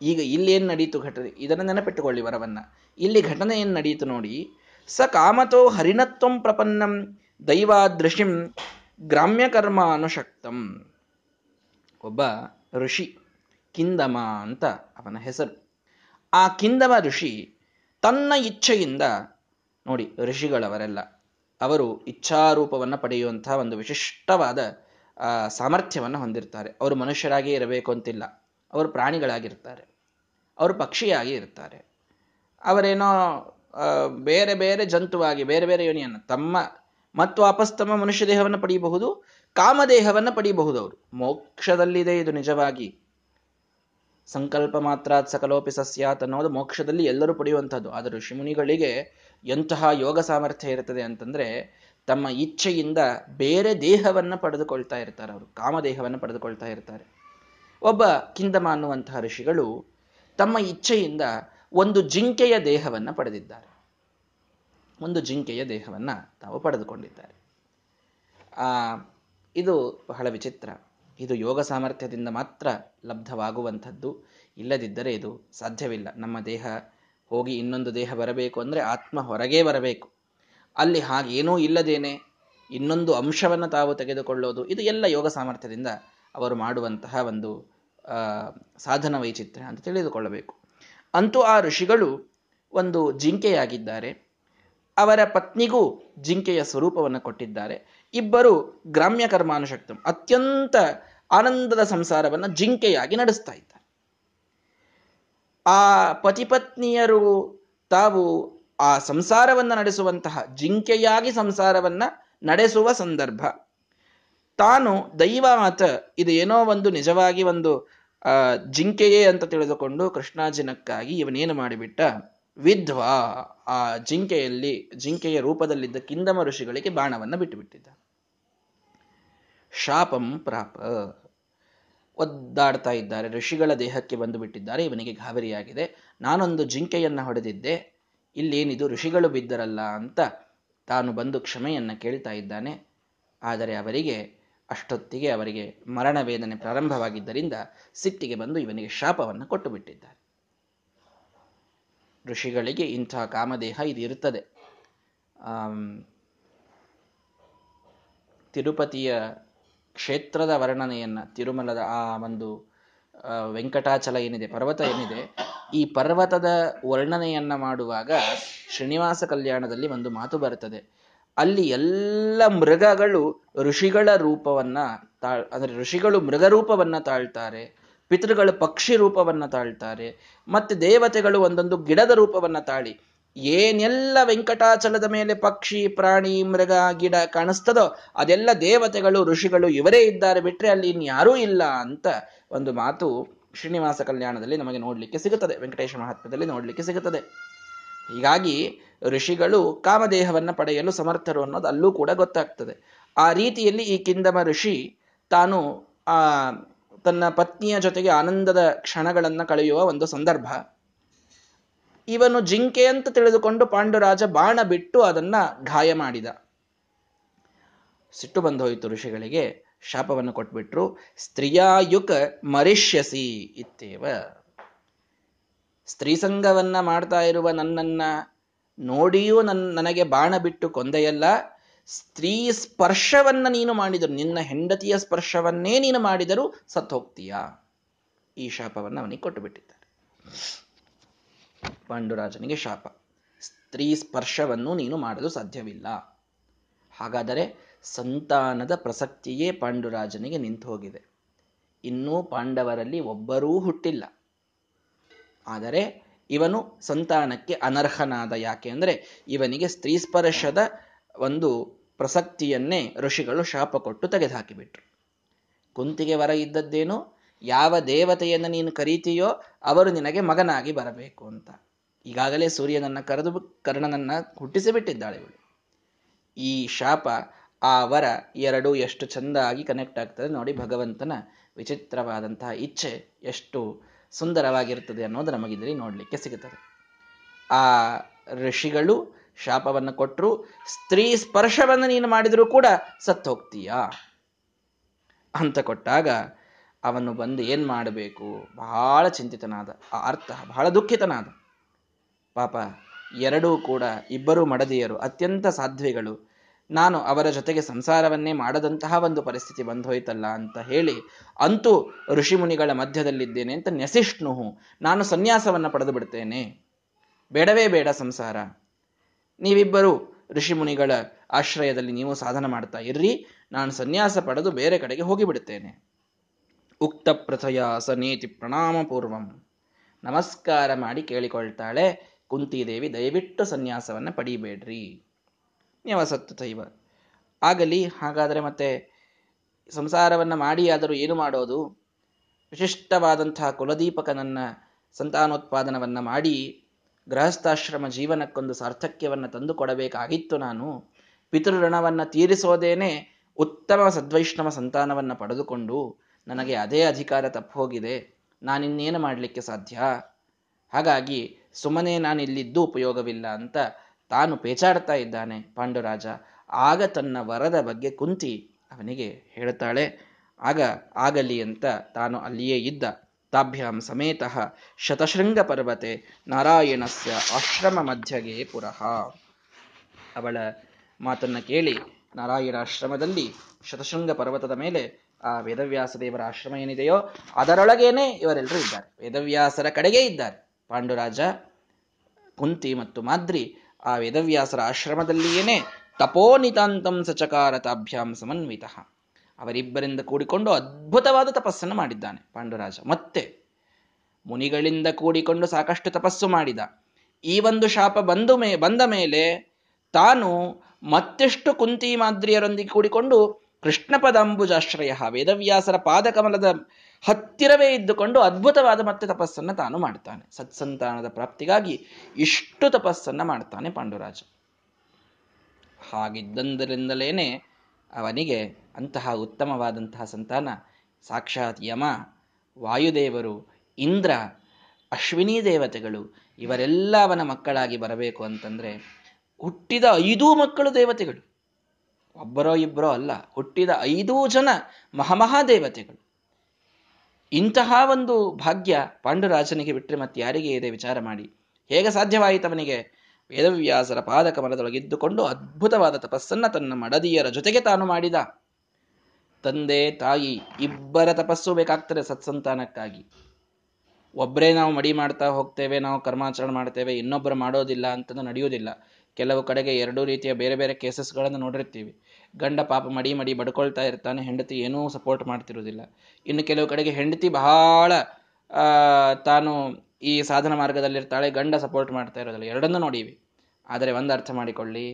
ಈಗ ಇಲ್ಲೇನು ನಡೀತು ಘಟನೆ? ಇದನ್ನು ನೆನಪಿಟ್ಟುಕೊಳ್ಳಿ ವರವನ್ನ. ಇಲ್ಲಿ ಘಟನೆ ಏನು ನಡೀತು ನೋಡಿ, ಸ ಕಾಮತೋ ಹರಿಣತ್ವಂ ಪ್ರಪನ್ನಂ ದೈವಾದೃಶಿಂ ಗ್ರಾಮ್ಯ ಕರ್ಮ ಅನುಶಕ್ತಂ ಒಬ್ಬ ಋಷಿ, ಕಿಂದಮ ಅಂತ ಅವನ ಹೆಸರು. ಆ ಕಿಂದಮ ಋಷಿ ತನ್ನ ಇಚ್ಛೆಯಿಂದ, ನೋಡಿ, ಋಷಿಗಳವರೆಲ್ಲ ಅವರು ಇಚ್ಛಾರೂಪವನ್ನು ಪಡೆಯುವಂತಹ ಒಂದು ವಿಶಿಷ್ಟವಾದ ಸಾಮರ್ಥ್ಯವನ್ನು ಹೊಂದಿರ್ತಾರೆ. ಅವರು ಮನುಷ್ಯರಾಗಿ ಇರಬೇಕು ಅಂತಿಲ್ಲ. ಅವರು ಪ್ರಾಣಿಗಳಾಗಿರ್ತಾರೆ. ಅವರು ಪಕ್ಷಿಯಾಗಿ ಇರ್ತಾರೆ. ಅವರೇನೋ ಬೇರೆ ಬೇರೆ ಜಂತುವಾಗಿ, ಬೇರೆ ಬೇರೆ ಯೋನಿಯನ್ನು, ತಮ್ಮ ಮತ್ತು ವಾಪಸ್ ತಮ್ಮ ಮನುಷ್ಯ ದೇಹವನ್ನು ಪಡೆಯಬಹುದು, ಕಾಮದೇಹವನ್ನು ಪಡೆಯಬಹುದು ಅವರು. ಮೋಕ್ಷದಲ್ಲಿದೆ ಇದು ನಿಜವಾಗಿ. ಸಂಕಲ್ಪ ಮಾತ್ರ ಸಕಲೋಪಿ ಸಸ್ಯಾತ್ ಅನ್ನೋದು ಮೋಕ್ಷದಲ್ಲಿ ಎಲ್ಲರೂ ಪಡೆಯುವಂಥದ್ದು. ಆದರೆ ಋಷಿಮುನಿಗಳಿಗೆ ಎಂತಹ ಯೋಗ ಸಾಮರ್ಥ್ಯ ಇರ್ತದೆ ಅಂತಂದ್ರೆ ತಮ್ಮ ಇಚ್ಛೆಯಿಂದ ಬೇರೆ ದೇಹವನ್ನು ಪಡೆದುಕೊಳ್ತಾ ಇರ್ತಾರೆ ಅವರು, ಕಾಮದೇಹವನ್ನು ಪಡೆದುಕೊಳ್ತಾ ಇರ್ತಾರೆ. ಒಬ್ಬ ಕಿಂದಮ ಅನ್ನುವಂತಹ ಋಷಿಗಳು ತಮ್ಮ ಇಚ್ಛೆಯಿಂದ ಒಂದು ಜಿಂಕೆಯ ದೇಹವನ್ನು ಪಡೆದಿದ್ದಾರೆ. ಒಂದು ಜಿಂಕೆಯ ದೇಹವನ್ನ ತಾವು ಪಡೆದುಕೊಂಡಿದ್ದಾರೆ. ಆ, ಇದು ಬಹಳ ವಿಚಿತ್ರ. ಇದು ಯೋಗ ಸಾಮರ್ಥ್ಯದಿಂದ ಮಾತ್ರ ಲಬ್ಧವಾಗುವಂಥದ್ದು. ಇಲ್ಲದಿದ್ದರೆ ಇದು ಸಾಧ್ಯವಿಲ್ಲ. ನಮ್ಮ ದೇಹ ಹೋಗಿ ಇನ್ನೊಂದು ದೇಹ ಬರಬೇಕು ಅಂದರೆ ಆತ್ಮ ಹೊರಗೇ ಬರಬೇಕು. ಅಲ್ಲಿ ಹಾಗೇನೂ ಇಲ್ಲದೇನೆ ಇನ್ನೊಂದು ಅಂಶವನ್ನು ತಾವು ತೆಗೆದುಕೊಳ್ಳೋದು, ಇದು ಎಲ್ಲ ಯೋಗ ಸಾಮರ್ಥ್ಯದಿಂದ ಅವರು ಮಾಡುವಂತಹ ಒಂದು ಸಾಧನ ವೈಚಿತ್ರ್ಯ ಅಂತ ತಿಳಿದುಕೊಳ್ಳಬೇಕು. ಅಂತೂ ಆ ಋಷಿಗಳು ಒಂದು ಜಿಂಕೆಯಾಗಿದ್ದಾರೆ. ಅವರ ಪತ್ನಿಗೂ ಜಿಂಕೆಯ ಸ್ವರೂಪವನ್ನು ಕೊಟ್ಟಿದ್ದಾರೆ. ಇಬ್ಬರು ಗ್ರಾಮ್ಯ ಕರ್ಮಾನುಶಕ್ತಂ ಅತ್ಯಂತ ಆನಂದದ ಸಂಸಾರವನ್ನು ಜಿಂಕೆಯಾಗಿ ನಡೆಸ್ತಾ ಇದ್ದಾರೆ. ಆ ಪತಿಪತ್ನಿಯರು ತಾವು ಆ ಸಂಸಾರವನ್ನು ನಡೆಸುವಂತಹ, ಜಿಂಕೆಯಾಗಿ ಸಂಸಾರವನ್ನ ನಡೆಸುವ ಸಂದರ್ಭ. ತಾನು ದೈವಾತ, ಇದು ಏನೋ ಒಂದು ನಿಜವಾಗಿ ಒಂದು ಜಿಂಕೆಯೇ ಅಂತ ತಿಳಿದುಕೊಂಡು ಕೃಷ್ಣಾಜಿನಕ್ಕಾಗಿ ಇವನೇನು ಮಾಡಿಬಿಟ್ಟ? ವಿಧ್ವಾ ಆ ಜಿಂಕೆಯಲ್ಲಿ, ಜಿಂಕೆಯ ರೂಪದಲ್ಲಿದ್ದ ಕಿಂದಮ ಋಷಿಗಳಿಗೆ ಬಾಣವನ್ನು ಬಿಟ್ಟುಬಿಟ್ಟಿದ್ದ. ಶಾಪಂ ಪ್ರಾಪ. ಒದ್ದಾಡ್ತಾ ಇದ್ದಾರೆ. ಋಷಿಗಳ ದೇಹಕ್ಕೆ ಬಂದು ಬಿಟ್ಟಿದ್ದಾರೆ ಇವನಿಗೆ ಗಾಬರಿಯಾಗಿದೆ. ನಾನೊಂದು ಜಿಂಕೆಯನ್ನು ಹೊಡೆದಿದ್ದೆ. ಇಲ್ಲೇನಿದು, ಋಷಿಗಳು ಬಿದ್ದರಲ್ಲ ಅಂತ ತಾನು ಬಂದು ಕ್ಷಮೆಯನ್ನು ಕೇಳ್ತಾ ಇದ್ದಾನೆ. ಆದರೆ ಅವರಿಗೆ, ಅಷ್ಟೊತ್ತಿಗೆ ಅವರಿಗೆ ಮರಣ ವೇದನೆ ಪ್ರಾರಂಭವಾಗಿದ್ದರಿಂದ ಸಿಟ್ಟಿಗೆ ಬಂದು ಇವನಿಗೆ ಶಾಪವನ್ನು ಕೊಟ್ಟು ಬಿಟ್ಟಿದ್ದಾರೆ ಋಷಿಗಳಿಗೆ ಇಂಥ ಕಾಮದೇಹ ಇದು ಇರುತ್ತದೆ ತಿರುಪತಿಯ ಕ್ಷೇತ್ರದ ವರ್ಣನೆಯನ್ನ, ತಿರುಮಲದ ಆ ಒಂದು ವೆಂಕಟಾಚಲ ಏನಿದೆ, ಪರ್ವತ ಏನಿದೆ, ಈ ಪರ್ವತದ ವರ್ಣನೆಯನ್ನ ಮಾಡುವಾಗ ಶ್ರೀನಿವಾಸ ಕಲ್ಯಾಣದಲ್ಲಿ ಒಂದು ಮಾತು ಬರುತ್ತದೆ ಅಲ್ಲಿ ಎಲ್ಲ ಮೃಗಗಳು ಋಷಿಗಳ ರೂಪವನ್ನ ತಾಳ್ ಅಂದ್ರೆ ಋಷಿಗಳು ಮೃಗ ರೂಪವನ್ನ ತಾಳ್ತಾರೆ, ಪಿತೃಗಳು ಪಕ್ಷಿ ರೂಪವನ್ನ ತಾಳ್ತಾರೆ, ಮತ್ತೆ ದೇವತೆಗಳು ಒಂದೊಂದು ಗಿಡದ ರೂಪವನ್ನ ತಾಳಿ. ಏನೆಲ್ಲ ವೆಂಕಟಾಚಲದ ಮೇಲೆ ಪಕ್ಷಿ, ಪ್ರಾಣಿ, ಮೃಗ, ಗಿಡ ಕಾಣಿಸ್ತದೋ ಅದೆಲ್ಲ ದೇವತೆಗಳು, ಋಷಿಗಳು ಇವರೇ ಇದ್ದಾರೆ ಬಿಟ್ರೆ ಅಲ್ಲಿ ಇನ್ಯಾರೂ ಇಲ್ಲ ಅಂತ ಒಂದು ಮಾತು ಶ್ರೀನಿವಾಸ ಕಲ್ಯಾಣದಲ್ಲಿ ನಮಗೆ ನೋಡಲಿಕ್ಕೆ ಸಿಗುತ್ತದೆ. ವೆಂಕಟೇಶ ಮಹಾತ್ಮದಲ್ಲಿ ನೋಡಲಿಕ್ಕೆ ಸಿಗುತ್ತದೆ. ಹೀಗಾಗಿ ಋಷಿಗಳು ಕಾಮದೇಹವನ್ನು ಪಡೆಯಲು ಸಮರ್ಥರು ಅನ್ನೋದು ಅಲ್ಲೂ ಕೂಡ ಗೊತ್ತಾಗ್ತದೆ. ಆ ರೀತಿಯಲ್ಲಿ ಈ ಕಿಂದಮ ಋಷಿ ತಾನು ಆ ತನ್ನ ಪತ್ನಿಯ ಜೊತೆಗೆ ಆನಂದದ ಕ್ಷಣಗಳನ್ನು ಕಳೆಯುವ ಒಂದು ಸಂದರ್ಭ. ಇವನು ಜಿಂಕೆ ಅಂತ ತಿಳಿದುಕೊಂಡು ಪಾಂಡುರಾಜ ಬಾಣ ಬಿಟ್ಟು ಅದನ್ನ ಗಾಯ ಮಾಡಿದ. ಸಿಟ್ಟು ಬಂದು ಹೋಯಿತು ಋಷಿಗಳಿಗೆ. ಶಾಪವನ್ನು ಕೊಟ್ಬಿಟ್ರು. ಸ್ತ್ರೀಯಾಯುಕ ಮರಿಷ್ಯಸಿ ಇತ್ತೇವ. ಸ್ತ್ರೀ ಸಂಘವನ್ನ ಮಾಡ್ತಾ ಇರುವ ನನ್ನನ್ನ ನೋಡಿಯೂ ನನ್, ನನಗೆ ಬಾಣ ಬಿಟ್ಟು ಕೊಂದೆಯಲ್ಲ. ಸ್ತ್ರೀ ಸ್ಪರ್ಶವನ್ನ ನೀನು ಮಾಡಿದರು. ನಿನ್ನ ಹೆಂಡತಿಯ ಸ್ಪರ್ಶವನ್ನೇ ನೀನು ಮಾಡಿದರೂ ಸತ್ತು ಹೋಗ್ತೀಯಾ ಈ ಶಾಪವನ್ನು ಅವನಿಗೆ ಕೊಟ್ಟು ಪಾಂಡುರಾಜನಿಗೆ ಶಾಪ. ಸ್ತ್ರೀ ಸ್ಪರ್ಶವನ್ನು ನೀನು ಮಾಡಲು ಸಾಧ್ಯವಿಲ್ಲ. ಹಾಗಾದರೆ ಸಂತಾನದ ಪ್ರಸಕ್ತಿಯೇ ಪಾಂಡುರಾಜನಿಗೆ ನಿಂತು ಹೋಗಿದೆ ಇನ್ನೂ ಪಾಂಡವರಲ್ಲಿ ಒಬ್ಬರೂ ಹುಟ್ಟಿಲ್ಲ. ಆದರೆ ಇವನು ಸಂತಾನಕ್ಕೆ ಅನರ್ಹನಾದ ಯಾಕೆ ಅಂದರೆ ಇವನಿಗೆ ಸ್ತ್ರೀ ಸ್ಪರ್ಶದ ಒಂದು ಪ್ರಸಕ್ತಿಯನ್ನೇ ಋಷಿಗಳು ಶಾಪ ಕೊಟ್ಟು ತೆಗೆದುಹಾಕಿಬಿಟ್ರು. ಕುಂತಿಗೆ ವರ ಇದ್ದದ್ದೇನು? ಯಾವ ದೇವತೆಯನ್ನು ನೀನು ಕರೀತೀಯೋ ಅವರು ನಿನಗೆ ಮಗನಾಗಿ ಬರಬೇಕು ಅಂತ. ಈಗಾಗಲೇ ಸೂರ್ಯನನ್ನ ಕರೆದು ಕರ್ಣನನ್ನ ಹುಟ್ಟಿಸಿ ಬಿಟ್ಟಿದ್ದಾಳೆ ಇವಳು. ಈ ಶಾಪ ಆ ವರ ಎರಡು ಎಷ್ಟು ಚೆಂದಾಗಿ ಕನೆಕ್ಟ್ ಆಗ್ತದೆ ನೋಡಿ ಭಗವಂತನ ವಿಚಿತ್ರವಾದಂತಹ ಇಚ್ಛೆ ಎಷ್ಟು ಸುಂದರವಾಗಿರ್ತದೆ ಅನ್ನೋದು ನಮಗಿದ್ರಿ ನೋಡಲಿಕ್ಕೆ ಸಿಗುತ್ತದೆ. ಆ ಋಷಿಗಳು ಶಾಪವನ್ನು ಕೊಟ್ಟರು ಸ್ತ್ರೀ ಸ್ಪರ್ಶವನ್ನು ನೀನು ಮಾಡಿದರೂ ಕೂಡ ಸತ್ತು ಹೋಗ್ತೀಯಾ ಅಂತ ಕೊಟ್ಟಾಗ ಅವನು ಬಂದು ಏನ್ ಮಾಡಬೇಕು? ಬಹಳ ಚಿಂತಿತನಾದ. ಆ ಅರ್ಥ ಬಹಳ ದುಃಖಿತನಾದ. ಪಾಪ, ಎರಡೂ ಕೂಡ ಇಬ್ಬರು ಮಡದಿಯರು, ಅತ್ಯಂತ ಸಾಧ್ವಿಗಳು. ನಾನು ಅವರ ಜೊತೆಗೆ ಸಂಸಾರವನ್ನೇ ಮಾಡದಂತಹ ಒಂದು ಪರಿಸ್ಥಿತಿ ಬಂದೋಯ್ತಲ್ಲ ಅಂತ ಹೇಳಿ ಅಂತೂ ಋಷಿಮುನಿಗಳ ಮಧ್ಯದಲ್ಲಿದ್ದೇನೆ ಅಂತ ನೆಸಿಷ್ಣು ನಾನು ಸನ್ಯಾಸವನ್ನ ಪಡೆದು ಬಿಡ್ತೇನೆ. ಬೇಡವೇ ಬೇಡ ಸಂಸಾರ. ನೀವಿಬ್ಬರು ಋಷಿಮುನಿಗಳ ಆಶ್ರಯದಲ್ಲಿ ನೀವು ಸಾಧನ ಮಾಡ್ತಾ ಇರ್ರಿ, ನಾನು ಸನ್ಯಾಸ ಪಡೆದು ಬೇರೆ ಕಡೆಗೆ ಹೋಗಿಬಿಡುತ್ತೇನೆ ಉಕ್ತ ಪ್ರಥಯ ಸನೀತಿ ಪ್ರಣಾಮ ಪೂರ್ವಂ ನಮಸ್ಕಾರ ಮಾಡಿ ಕೇಳಿಕೊಳ್ತಾಳೆ. ಕುಂತಿದೇವಿ, ದಯವಿಟ್ಟು ಸನ್ಯಾಸವನ್ನ ಪಡಿಬೇಡ್ರಿ. ನ್ಯವಸತ್ತು ತೈವ. ಆಗಲಿ, ಹಾಗಾದರೆ ಮತ್ತೆ ಸಂಸಾರವನ್ನು ಮಾಡಿ ಆದರೂ ಏನು ಮಾಡೋದು? ವಿಶಿಷ್ಟವಾದಂತಹ ಕುಲದೀಪಕನನ್ನ, ಸಂತಾನೋತ್ಪಾದನವನ್ನು ಮಾಡಿ ಗೃಹಸ್ಥಾಶ್ರಮ ಜೀವನಕ್ಕೊಂದು ಸಾರ್ಥಕ್ಯವನ್ನು ತಂದು ಕೊಡಬೇಕಾಗಿತ್ತು ನಾನು. ಪಿತೃಋಣವನ್ನು ತೀರಿಸೋದೇನೆ ಉತ್ತಮ ಸದ್ವೈಷ್ಣವ ಸಂತಾನವನ್ನು ಪಡೆದುಕೊಂಡು ನನಗೆ ಅದೇ ಅಧಿಕಾರ ತಪ್ಪು ಹೋಗಿದೆ. ನಾನಿನ್ನೇನು ಮಾಡಲಿಕ್ಕೆ ಸಾಧ್ಯ? ಹಾಗಾಗಿ ಸುಮ್ಮನೆ ನಾನಿಲ್ಲಿದ್ದು ಉಪಯೋಗವಿಲ್ಲ ಅಂತ ತಾನು ಪೇಚಾಡ್ತಾ ಇದ್ದಾನೆ ಪಾಂಡುರಾಜ. ಆಗ ತನ್ನ ವರದ ಬಗ್ಗೆ ಕುಂತಿ ಅವನಿಗೆ ಹೇಳ್ತಾಳೆ, ಆಗ ಆಗಲಿ ಅಂತ ತಾನು ಅಲ್ಲಿಯೇ ಇದ್ದ. ತಾಭ್ಯಾಂ ಸಮೇತ ಶತಶೃಂಗ ಪರ್ವತೆ ನಾರಾಯಣಸ್ಯ ಆಶ್ರಮ ಮಧ್ಯಗೆ ಪುರಃ. ಅವಳ ಮಾತನ್ನ ಕೇಳಿ ನಾರಾಯಣಾಶ್ರಮದಲ್ಲಿ ಶತಶೃಂಗ ಪರ್ವತದ ಮೇಲೆ ಆ ವೇದವ್ಯಾಸ ದೇವರ ಆಶ್ರಮ ಏನಿದೆಯೋ ಅದರೊಳಗೇನೆ ಇವರೆಲ್ಲರೂ ಇದ್ದಾರೆ. ವೇದವ್ಯಾಸರ ಕಡೆಗೆ ಇದ್ದಾರೆ. ಪಾಂಡುರಾಜ, ಕುಂತಿ ಮತ್ತು ಮಾದ್ರಿ ಆ ವೇದವ್ಯಾಸರ ಆಶ್ರಮದಲ್ಲಿಯೇನೆ ತಪೋನಿತಾಂತಂ ಸಚಕಾರ ತಾಭ್ಯಾಂ ಸಮನ್ವಿತ. ಅವರಿಬ್ಬರಿಂದ ಕೂಡಿಕೊಂಡು ಅದ್ಭುತವಾದ ತಪಸ್ಸನ್ನು ಮಾಡಿದ್ದಾನೆ ಪಾಂಡುರಾಜ. ಮತ್ತೆ ಮುನಿಗಳಿಂದ ಕೂಡಿಕೊಂಡು ಸಾಕಷ್ಟು ತಪಸ್ಸು ಮಾಡಿದ. ಈ ಒಂದು ಶಾಪ ಬಂದು ಮೇ ಬಂದ ಮೇಲೆ ತಾನು ಮತ್ತೆಷ್ಟು ಕುಂತಿ ಮಾದ್ರಿಯರೊಂದಿಗೆ ಕೂಡಿಕೊಂಡು ಕೃಷ್ಣ ಪದಾಂಬುಜಾಶ್ರಯ ವೇದವ್ಯಾಸರ ಪಾದಕಮಲದ ಹತ್ತಿರವೇ ಇದ್ದುಕೊಂಡು ಅದ್ಭುತವಾದ ಮತ್ತೆ ತಪಸ್ಸನ್ನು ತಾನು ಮಾಡ್ತಾನೆ. ಸತ್ಸಂತಾನದ ಪ್ರಾಪ್ತಿಗಾಗಿ ಇಷ್ಟು ತಪಸ್ಸನ್ನು ಮಾಡ್ತಾನೆ ಪಾಂಡುರಾಜ. ಹಾಗಿದ್ದಂದರಿಂದಲೇನೆ ಅವನಿಗೆ ಅಂತಹ ಉತ್ತಮವಾದಂತಹ ಸಂತಾನ, ಸಾಕ್ಷಾತ್ ಯಮ, ವಾಯುದೇವರು, ಇಂದ್ರ, ಅಶ್ವಿನಿ ದೇವತೆಗಳು ಇವರೆಲ್ಲ ಅವನ ಮಕ್ಕಳಾಗಿ ಬರಬೇಕು ಅಂತಂದರೆ ಹುಟ್ಟಿದ ಐದೂ ಮಕ್ಕಳು ದೇವತೆಗಳು. ಒಬ್ಬರೋ ಇಬ್ಬರೋ ಅಲ್ಲ, ಹುಟ್ಟಿದ ಐದೂ ಜನ ಮಹಾಮಹಾದೇವತೆಗಳು. ಇಂತಹ ಒಂದು ಭಾಗ್ಯ ಪಾಂಡುರಾಜನಿಗೆ ಬಿಟ್ಟರೆ ಮತ್ತೆ ಯಾರಿಗೆ ಇದೆ ವಿಚಾರ ಮಾಡಿ? ಹೇಗೆ ಸಾಧ್ಯವಾಯಿತು ಅವನಿಗೆ? ವೇದವ್ಯಾಸರ ಪಾದಕಮಲದೊಳಗಿದ್ದುಕೊಂಡು ಅದ್ಭುತವಾದ ತಪಸ್ಸನ್ನ ತನ್ನ ಮಡದಿಯರ ಜೊತೆಗೆ ತಾನು ಮಾಡಿದ. ತಂದೆ, ತಾಯಿ, ಇಬ್ಬರ ತಪಸ್ಸು ಬೇಕಾಗ್ತದೆ ಸತ್ಸಂತಾನಕ್ಕಾಗಿ. ಒಬ್ಬರೇ ನಾವು ಮಡಿ ಮಾಡ್ತಾ ಹೋಗ್ತೇವೆ, ನಾವು ಕರ್ಮಾಚರಣೆ ಮಾಡ್ತೇವೆ ಇನ್ನೊಬ್ಬರು ಮಾಡೋದಿಲ್ಲ ಅಂತಂದು ನಡೆಯುವುದಿಲ್ಲ. ಕೆಲವು ಕಡೆಗೆ ಎರಡೂ ರೀತಿಯ ಬೇರೆ ಬೇರೆ ಕೇಸಸ್ಗಳನ್ನು ನೋಡಿರ್ತೀವಿ. ಗಂಡ ಪಾಪ ಮಡಿ ಮಡಿ ಬಡ್ಕೊಳ್ತಾ ಇರ್ತಾನೆ, ಹೆಂಡತಿ ಏನೂ ಸಪೋರ್ಟ್ ಮಾಡ್ತಿರುವುದಿಲ್ಲ. ಇನ್ನು ಕೆಲವು ಕಡೆಗೆ ಹೆಂಡತಿ ಬಹಳ ತಾನು ಈ ಸಾಧನ ಮಾರ್ಗದಲ್ಲಿರ್ತಾಳೆ, ಗಂಡ ಸಪೋರ್ಟ್ ಮಾಡ್ತಾ ಇರೋದಿಲ್ಲ. ಎರಡನ್ನೂ ನೋಡೀವಿ. ಆದರೆ ಒಂದು ಅರ್ಥ ಮಾಡಿಕೊಳ್ಳಿ,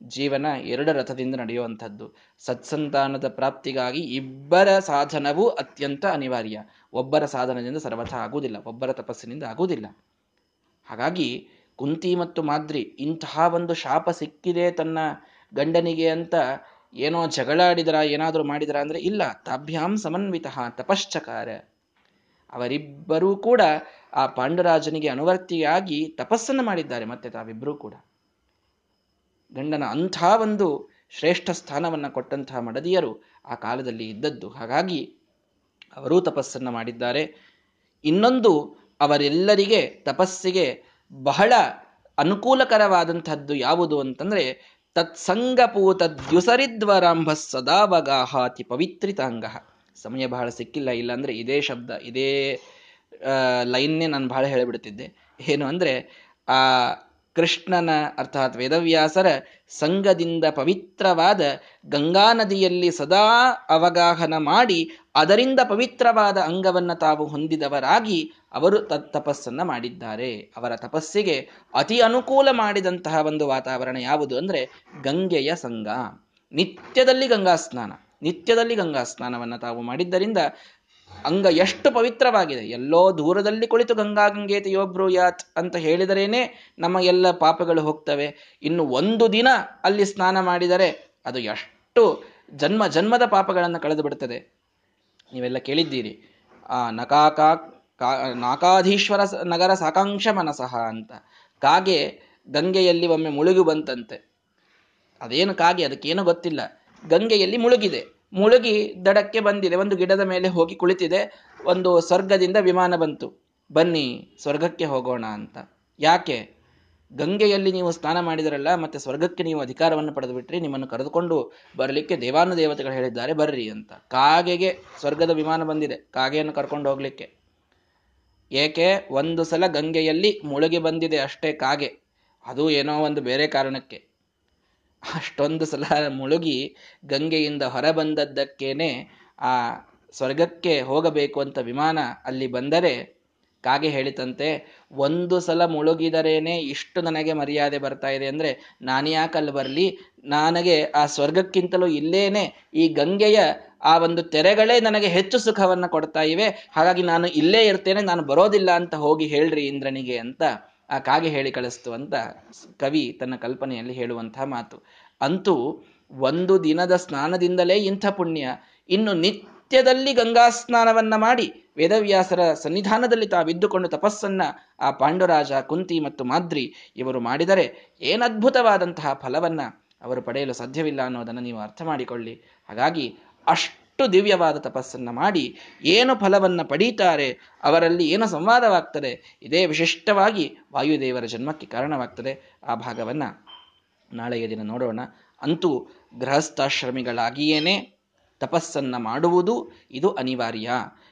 ಜೀವನ ಎರಡು ರಥದಿಂದ ನಡೆಯುವಂಥದ್ದು. ಸತ್ಸಂತಾನದ ಪ್ರಾಪ್ತಿಗಾಗಿ ಇಬ್ಬರ ಸಾಧನವೂ ಅತ್ಯಂತ ಅನಿವಾರ್ಯ. ಒಬ್ಬರ ಸಾಧನದಿಂದ ಸರ್ವಥ ಆಗುವುದಿಲ್ಲ, ಒಬ್ಬರ ತಪಸ್ಸಿನಿಂದ ಆಗುವುದಿಲ್ಲ. ಹಾಗಾಗಿ ಕುಂತಿ ಮತ್ತು ಮಾದ್ರಿ, ಇಂತಹ ಒಂದು ಶಾಪ ಸಿಕ್ಕಿದೆ ತನ್ನ ಗಂಡನಿಗೆ ಅಂತ ಏನೋ ಜಗಳಾಡಿದರ ಏನಾದರೂ ಮಾಡಿದರ ಅಂದ್ರೆ ಇಲ್ಲ, ತಾಭ್ಯಾಂ ಸಮನ್ವಿತ ತಪಶ್ಚಕಾರ. ಅವರಿಬ್ಬರೂ ಕೂಡ ಆ ಪಾಂಡುರಾಜನಿಗೆ ಅನುವರ್ತಿಯಾಗಿ ತಪಸ್ಸನ್ನು ಮಾಡಿದ್ದಾರೆ, ಮತ್ತೆ ತಾವಿಬ್ಬರೂ ಕೂಡ. ಗಂಡನ ಅಂಥ ಒಂದು ಶ್ರೇಷ್ಠ ಸ್ಥಾನವನ್ನು ಕೊಟ್ಟಂತಹ ಮಡದಿಯರು ಆ ಕಾಲದಲ್ಲಿ ಇದ್ದದ್ದು. ಹಾಗಾಗಿ ಅವರೂ ತಪಸ್ಸನ್ನು ಮಾಡಿದ್ದಾರೆ. ಇನ್ನೊಂದು, ಅವರೆಲ್ಲರಿಗೆ ತಪಸ್ಸಿಗೆ ಬಹಳ ಅನುಕೂಲಕರವಾದಂಥದ್ದು ಯಾವುದು ಅಂತಂದ್ರೆ ತತ್ಸಂಗಪೂತ ದ್ಯುಸರಿದ್ವರಾಂಭ ಸದಾವಗಾಹಾತಿ ಪವಿತ್ರಿತಾಂಗ. ಸಮಯ ಬಹಳ ಸಿಕ್ಕಿಲ್ಲ ಇಲ್ಲ ಅಂದ್ರೆ ಇದೇ ಶಬ್ದ, ಇದೇ ಲೈನ್ನೇ ನಾನು ಬಹಳ ಹೇಳಿಬಿಡ್ತಿದ್ದೆ. ಏನು ಅಂದ್ರೆ, ಆ ಕೃಷ್ಣನ, ಅರ್ಥಾತ್ ವೇದವ್ಯಾಸರ ಸಂಘದಿಂದ ಪವಿತ್ರವಾದ ಗಂಗಾ ನದಿಯಲ್ಲಿ ಸದಾ ಅವಗಾಹನ ಮಾಡಿ ಅದರಿಂದ ಪವಿತ್ರವಾದ ಅಂಗವನ್ನು ತಾವು ಹೊಂದಿದವರಾಗಿ ಅವರು ತಪಸ್ಸನ್ನ ಮಾಡಿದ್ದಾರೆ. ಅವರ ತಪಸ್ಸಿಗೆ ಅತಿ ಅನುಕೂಲ ಮಾಡಿದಂತಹ ಒಂದು ವಾತಾವರಣ ಯಾವುದು ಅಂದರೆ ಗಂಗೆಯ ಸಂಘ. ನಿತ್ಯದಲ್ಲಿ ಗಂಗಾ ಸ್ನಾನ ನಿತ್ಯದಲ್ಲಿ ಗಂಗಾ ಸ್ನಾನವನ್ನು ತಾವು ಮಾಡಿದ್ದರಿಂದ ಅಂಗ ಎಷ್ಟು ಪವಿತ್ರವಾಗಿದೆ. ಎಲ್ಲೋ ದೂರದಲ್ಲಿ ಕುಳಿತು ಗಂಗಾ ಗಂಗೇತಿ ಯಾತ್ ಅಂತ ಹೇಳಿದರೇನೆ ನಮ್ಮ ಎಲ್ಲ ಪಾಪಗಳು ಹೋಗ್ತವೆ. ಇನ್ನು ಒಂದು ದಿನ ಅಲ್ಲಿ ಸ್ನಾನ ಮಾಡಿದರೆ ಅದು ಎಷ್ಟು ಜನ್ಮ ಜನ್ಮದ ಪಾಪಗಳನ್ನು ಕಳೆದು ಬಿಡ್ತದೆ. ನೀವೆಲ್ಲ ಕೇಳಿದ್ದೀರಿ. ಆ ನಕಾಕಾ ನಾಕಾಧೀಶ್ವರ ನಗರ ಸಾಕಾಂಕ್ಷ ಮನಸಃ ಅಂತ. ಕಾಗೆ ಗಂಗೆಯಲ್ಲಿ ಒಮ್ಮೆ ಮುಳುಗಿ ಬಂತಂತೆ. ಅದೇನು ಕಾಗೆ ಅದಕ್ಕೇನು ಗೊತ್ತಿಲ್ಲ. ಗಂಗೆಯಲ್ಲಿ ಮುಳುಗಿದೆ. ಮುಳುಗಿ ದಡಕ್ಕೆ ಬಂದಿದೆ. ಒಂದು ಗಿಡದ ಮೇಲೆ ಹೋಗಿ ಕುಳಿತಿದೆ. ಒಂದು ಸ್ವರ್ಗದಿಂದ ವಿಮಾನ ಬಂತು. ಬನ್ನಿ, ಸ್ವರ್ಗಕ್ಕೆ ಹೋಗೋಣ ಅಂತ. ಯಾಕೆ? ಗಂಗೆಯಲ್ಲಿ ನೀವು ಸ್ನಾನ ಮಾಡಿದರಲ್ಲ, ಮತ್ತೆ ಸ್ವರ್ಗಕ್ಕೆ ನೀವು ಅಧಿಕಾರವನ್ನು ಪಡೆದು ಬಿಟ್ರಿ ನಿಮ್ಮನ್ನು ಕರೆದುಕೊಂಡು ಬರಲಿಕ್ಕೆ ದೇವಾನು ದೇವತೆಗಳು ಹೇಳಿದ್ದಾರೆ, ಬರ್ರಿ ಅಂತ. ಕಾಗೆಗೆ ಸ್ವರ್ಗದ ವಿಮಾನ ಬಂದಿದೆ. ಕಾಗೆಯನ್ನು ಕರ್ಕೊಂಡು ಹೋಗ್ಲಿಕ್ಕೆ. ಏಕೆ? ಒಂದು ಸಲ ಗಂಗೆಯಲ್ಲಿ ಮುಳುಗಿ ಬಂದಿದೆ ಅಷ್ಟೇ ಕಾಗೆ. ಅದು ಏನೋ ಒಂದು ಬೇರೆ ಕಾರಣಕ್ಕೆ. ಅಷ್ಟೊಂದು ಸಲ ಮುಳುಗಿ ಗಂಗೆಯಿಂದ ಹೊರಬಂದದ್ದಕ್ಕೇನೆ ಆ ಸ್ವರ್ಗಕ್ಕೆ ಹೋಗಬೇಕು ಅಂತ ವಿಮಾನ ಅಲ್ಲಿ ಬಂದರೆ ಕಾಗೆ ಹೇಳಿತಂತೆ, ಒಂದು ಸಲ ಮುಳುಗಿದರೇನೆ ಇಷ್ಟು ನನಗೆ ಮರ್ಯಾದೆ ಬರ್ತಾ ಇದೆ ಅಂದ್ರೆ ನಾನ್ಯಾಕಲ್ಲಿ ಬರಲಿ? ನನಗೆ ಆ ಸ್ವರ್ಗಕ್ಕಿಂತಲೂ ಇಲ್ಲೇನೆ ಈ ಗಂಗೆಯ ಆ ಒಂದು ತೆರೆಗಳೇ ನನಗೆ ಹೆಚ್ಚು ಸುಖವನ್ನು ಕೊಡ್ತಾ ಇವೆ. ಹಾಗಾಗಿ ನಾನು ಇಲ್ಲೇ ಇರ್ತೇನೆ, ನಾನು ಬರೋದಿಲ್ಲ ಅಂತ ಹೋಗಿ ಹೇಳ್ರಿ ಇಂದ್ರನಿಗೆ ಅಂತ ಆ ಕಾಗೆ ಹೇಳಿ ಕಳಿಸ್ತು ಅಂತ ಕವಿ ತನ್ನ ಕಲ್ಪನೆಯಲ್ಲಿ ಹೇಳುವಂತಹ ಮಾತು. ಅಂತೂ ಒಂದು ದಿನದ ಸ್ನಾನದಿಂದಲೇ ಇಂಥ ಪುಣ್ಯ. ಇನ್ನು ನಿತ್ಯದಲ್ಲಿ ಗಂಗಾ ಸ್ನಾನವನ್ನ ಮಾಡಿ ವೇದವ್ಯಾಸರ ಸನ್ನಿಧಾನದಲ್ಲಿ ತಾವಿದ್ದುಕೊಂಡು ತಪಸ್ಸನ್ನ ಆ ಪಾಂಡುರಾಜ, ಕುಂತಿ ಮತ್ತು ಮಾದ್ರಿ ಇವರು ಮಾಡಿದರೆ ಏನದ್ಭುತವಾದಂತಹ ಫಲವನ್ನ ಅವರು ಪಡೆಯಲು ಸಾಧ್ಯವಿಲ್ಲ ಅನ್ನೋದನ್ನು ನೀವು ಅರ್ಥ ಮಾಡಿಕೊಳ್ಳಿ. ಹಾಗಾಗಿ ಅಷ್ಟು ದಿವ್ಯವಾದ ತಪಸ್ಸನ್ನು ಮಾಡಿ ಏನು ಫಲವನ್ನು ಪಡೀತಾರೆ ಅವರಲ್ಲಿ ಏನು ಸಂವಾದವಾಗ್ತದೆ, ಇದೇ ವಿಶಿಷ್ಟವಾಗಿ ವಾಯುದೇವರ ಜನ್ಮಕ್ಕೆ ಕಾರಣವಾಗ್ತದೆ. ಆ ಭಾಗವನ್ನು ನಾಳೆಯ ದಿನ ನೋಡೋಣ. ಅಂತೂ ಗೃಹಸ್ಥಾಶ್ರಮಿಗಳಾಗಿಯೇನೆ ತಪಸ್ಸನ್ನು ಮಾಡುವುದು ಇದು ಅನಿವಾರ್ಯ.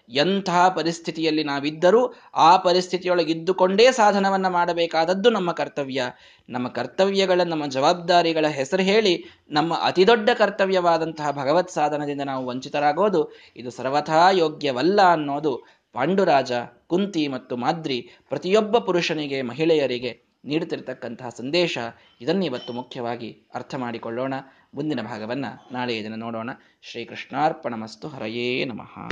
ಎಂತಹ ಪರಿಸ್ಥಿತಿಯಲ್ಲಿ ನಾವಿದ್ದರೂ ಆ ಪರಿಸ್ಥಿತಿಯೊಳಗಿದ್ದುಕೊಂಡೇ ಸಾಧನವನ್ನು ಮಾಡಬೇಕಾದದ್ದು ನಮ್ಮ ಕರ್ತವ್ಯ. ನಮ್ಮ ಕರ್ತವ್ಯಗಳ, ನಮ್ಮ ಜವಾಬ್ದಾರಿಗಳ ಹೆಸರು ಹೇಳಿ ನಮ್ಮ ಅತಿದೊಡ್ಡ ಕರ್ತವ್ಯವಾದಂತಹ ಭಗವತ್ ಸಾಧನದಿಂದ ನಾವು ವಂಚಿತರಾಗೋದು ಇದು ಸರ್ವಥಾ ಯೋಗ್ಯವಲ್ಲ ಅನ್ನೋದು ಪಾಂಡುರಾಜ, ಕುಂತಿ ಮತ್ತು ಮಾದ್ರಿ ಪ್ರತಿಯೊಬ್ಬ ಪುರುಷನಿಗೆ, ಮಹಿಳೆಯರಿಗೆ ನೀಡುತ್ತಿರತಕ್ಕಂತಹ ಸಂದೇಶ ಇದನ್ನು ಇವತ್ತು ಮುಖ್ಯವಾಗಿ ಅರ್ಥ ಮಾಡಿಕೊಳ್ಳೋಣ. ಮುಂದಿನ ಭಾಗವನ್ನು ನಾಳೆಯ ದಿನ ನೋಡೋಣ. ಶ್ರೀಕೃಷ್ಣಾರ್ಪಣಮಸ್ತು. ಹರಯೇ ನಮಃ.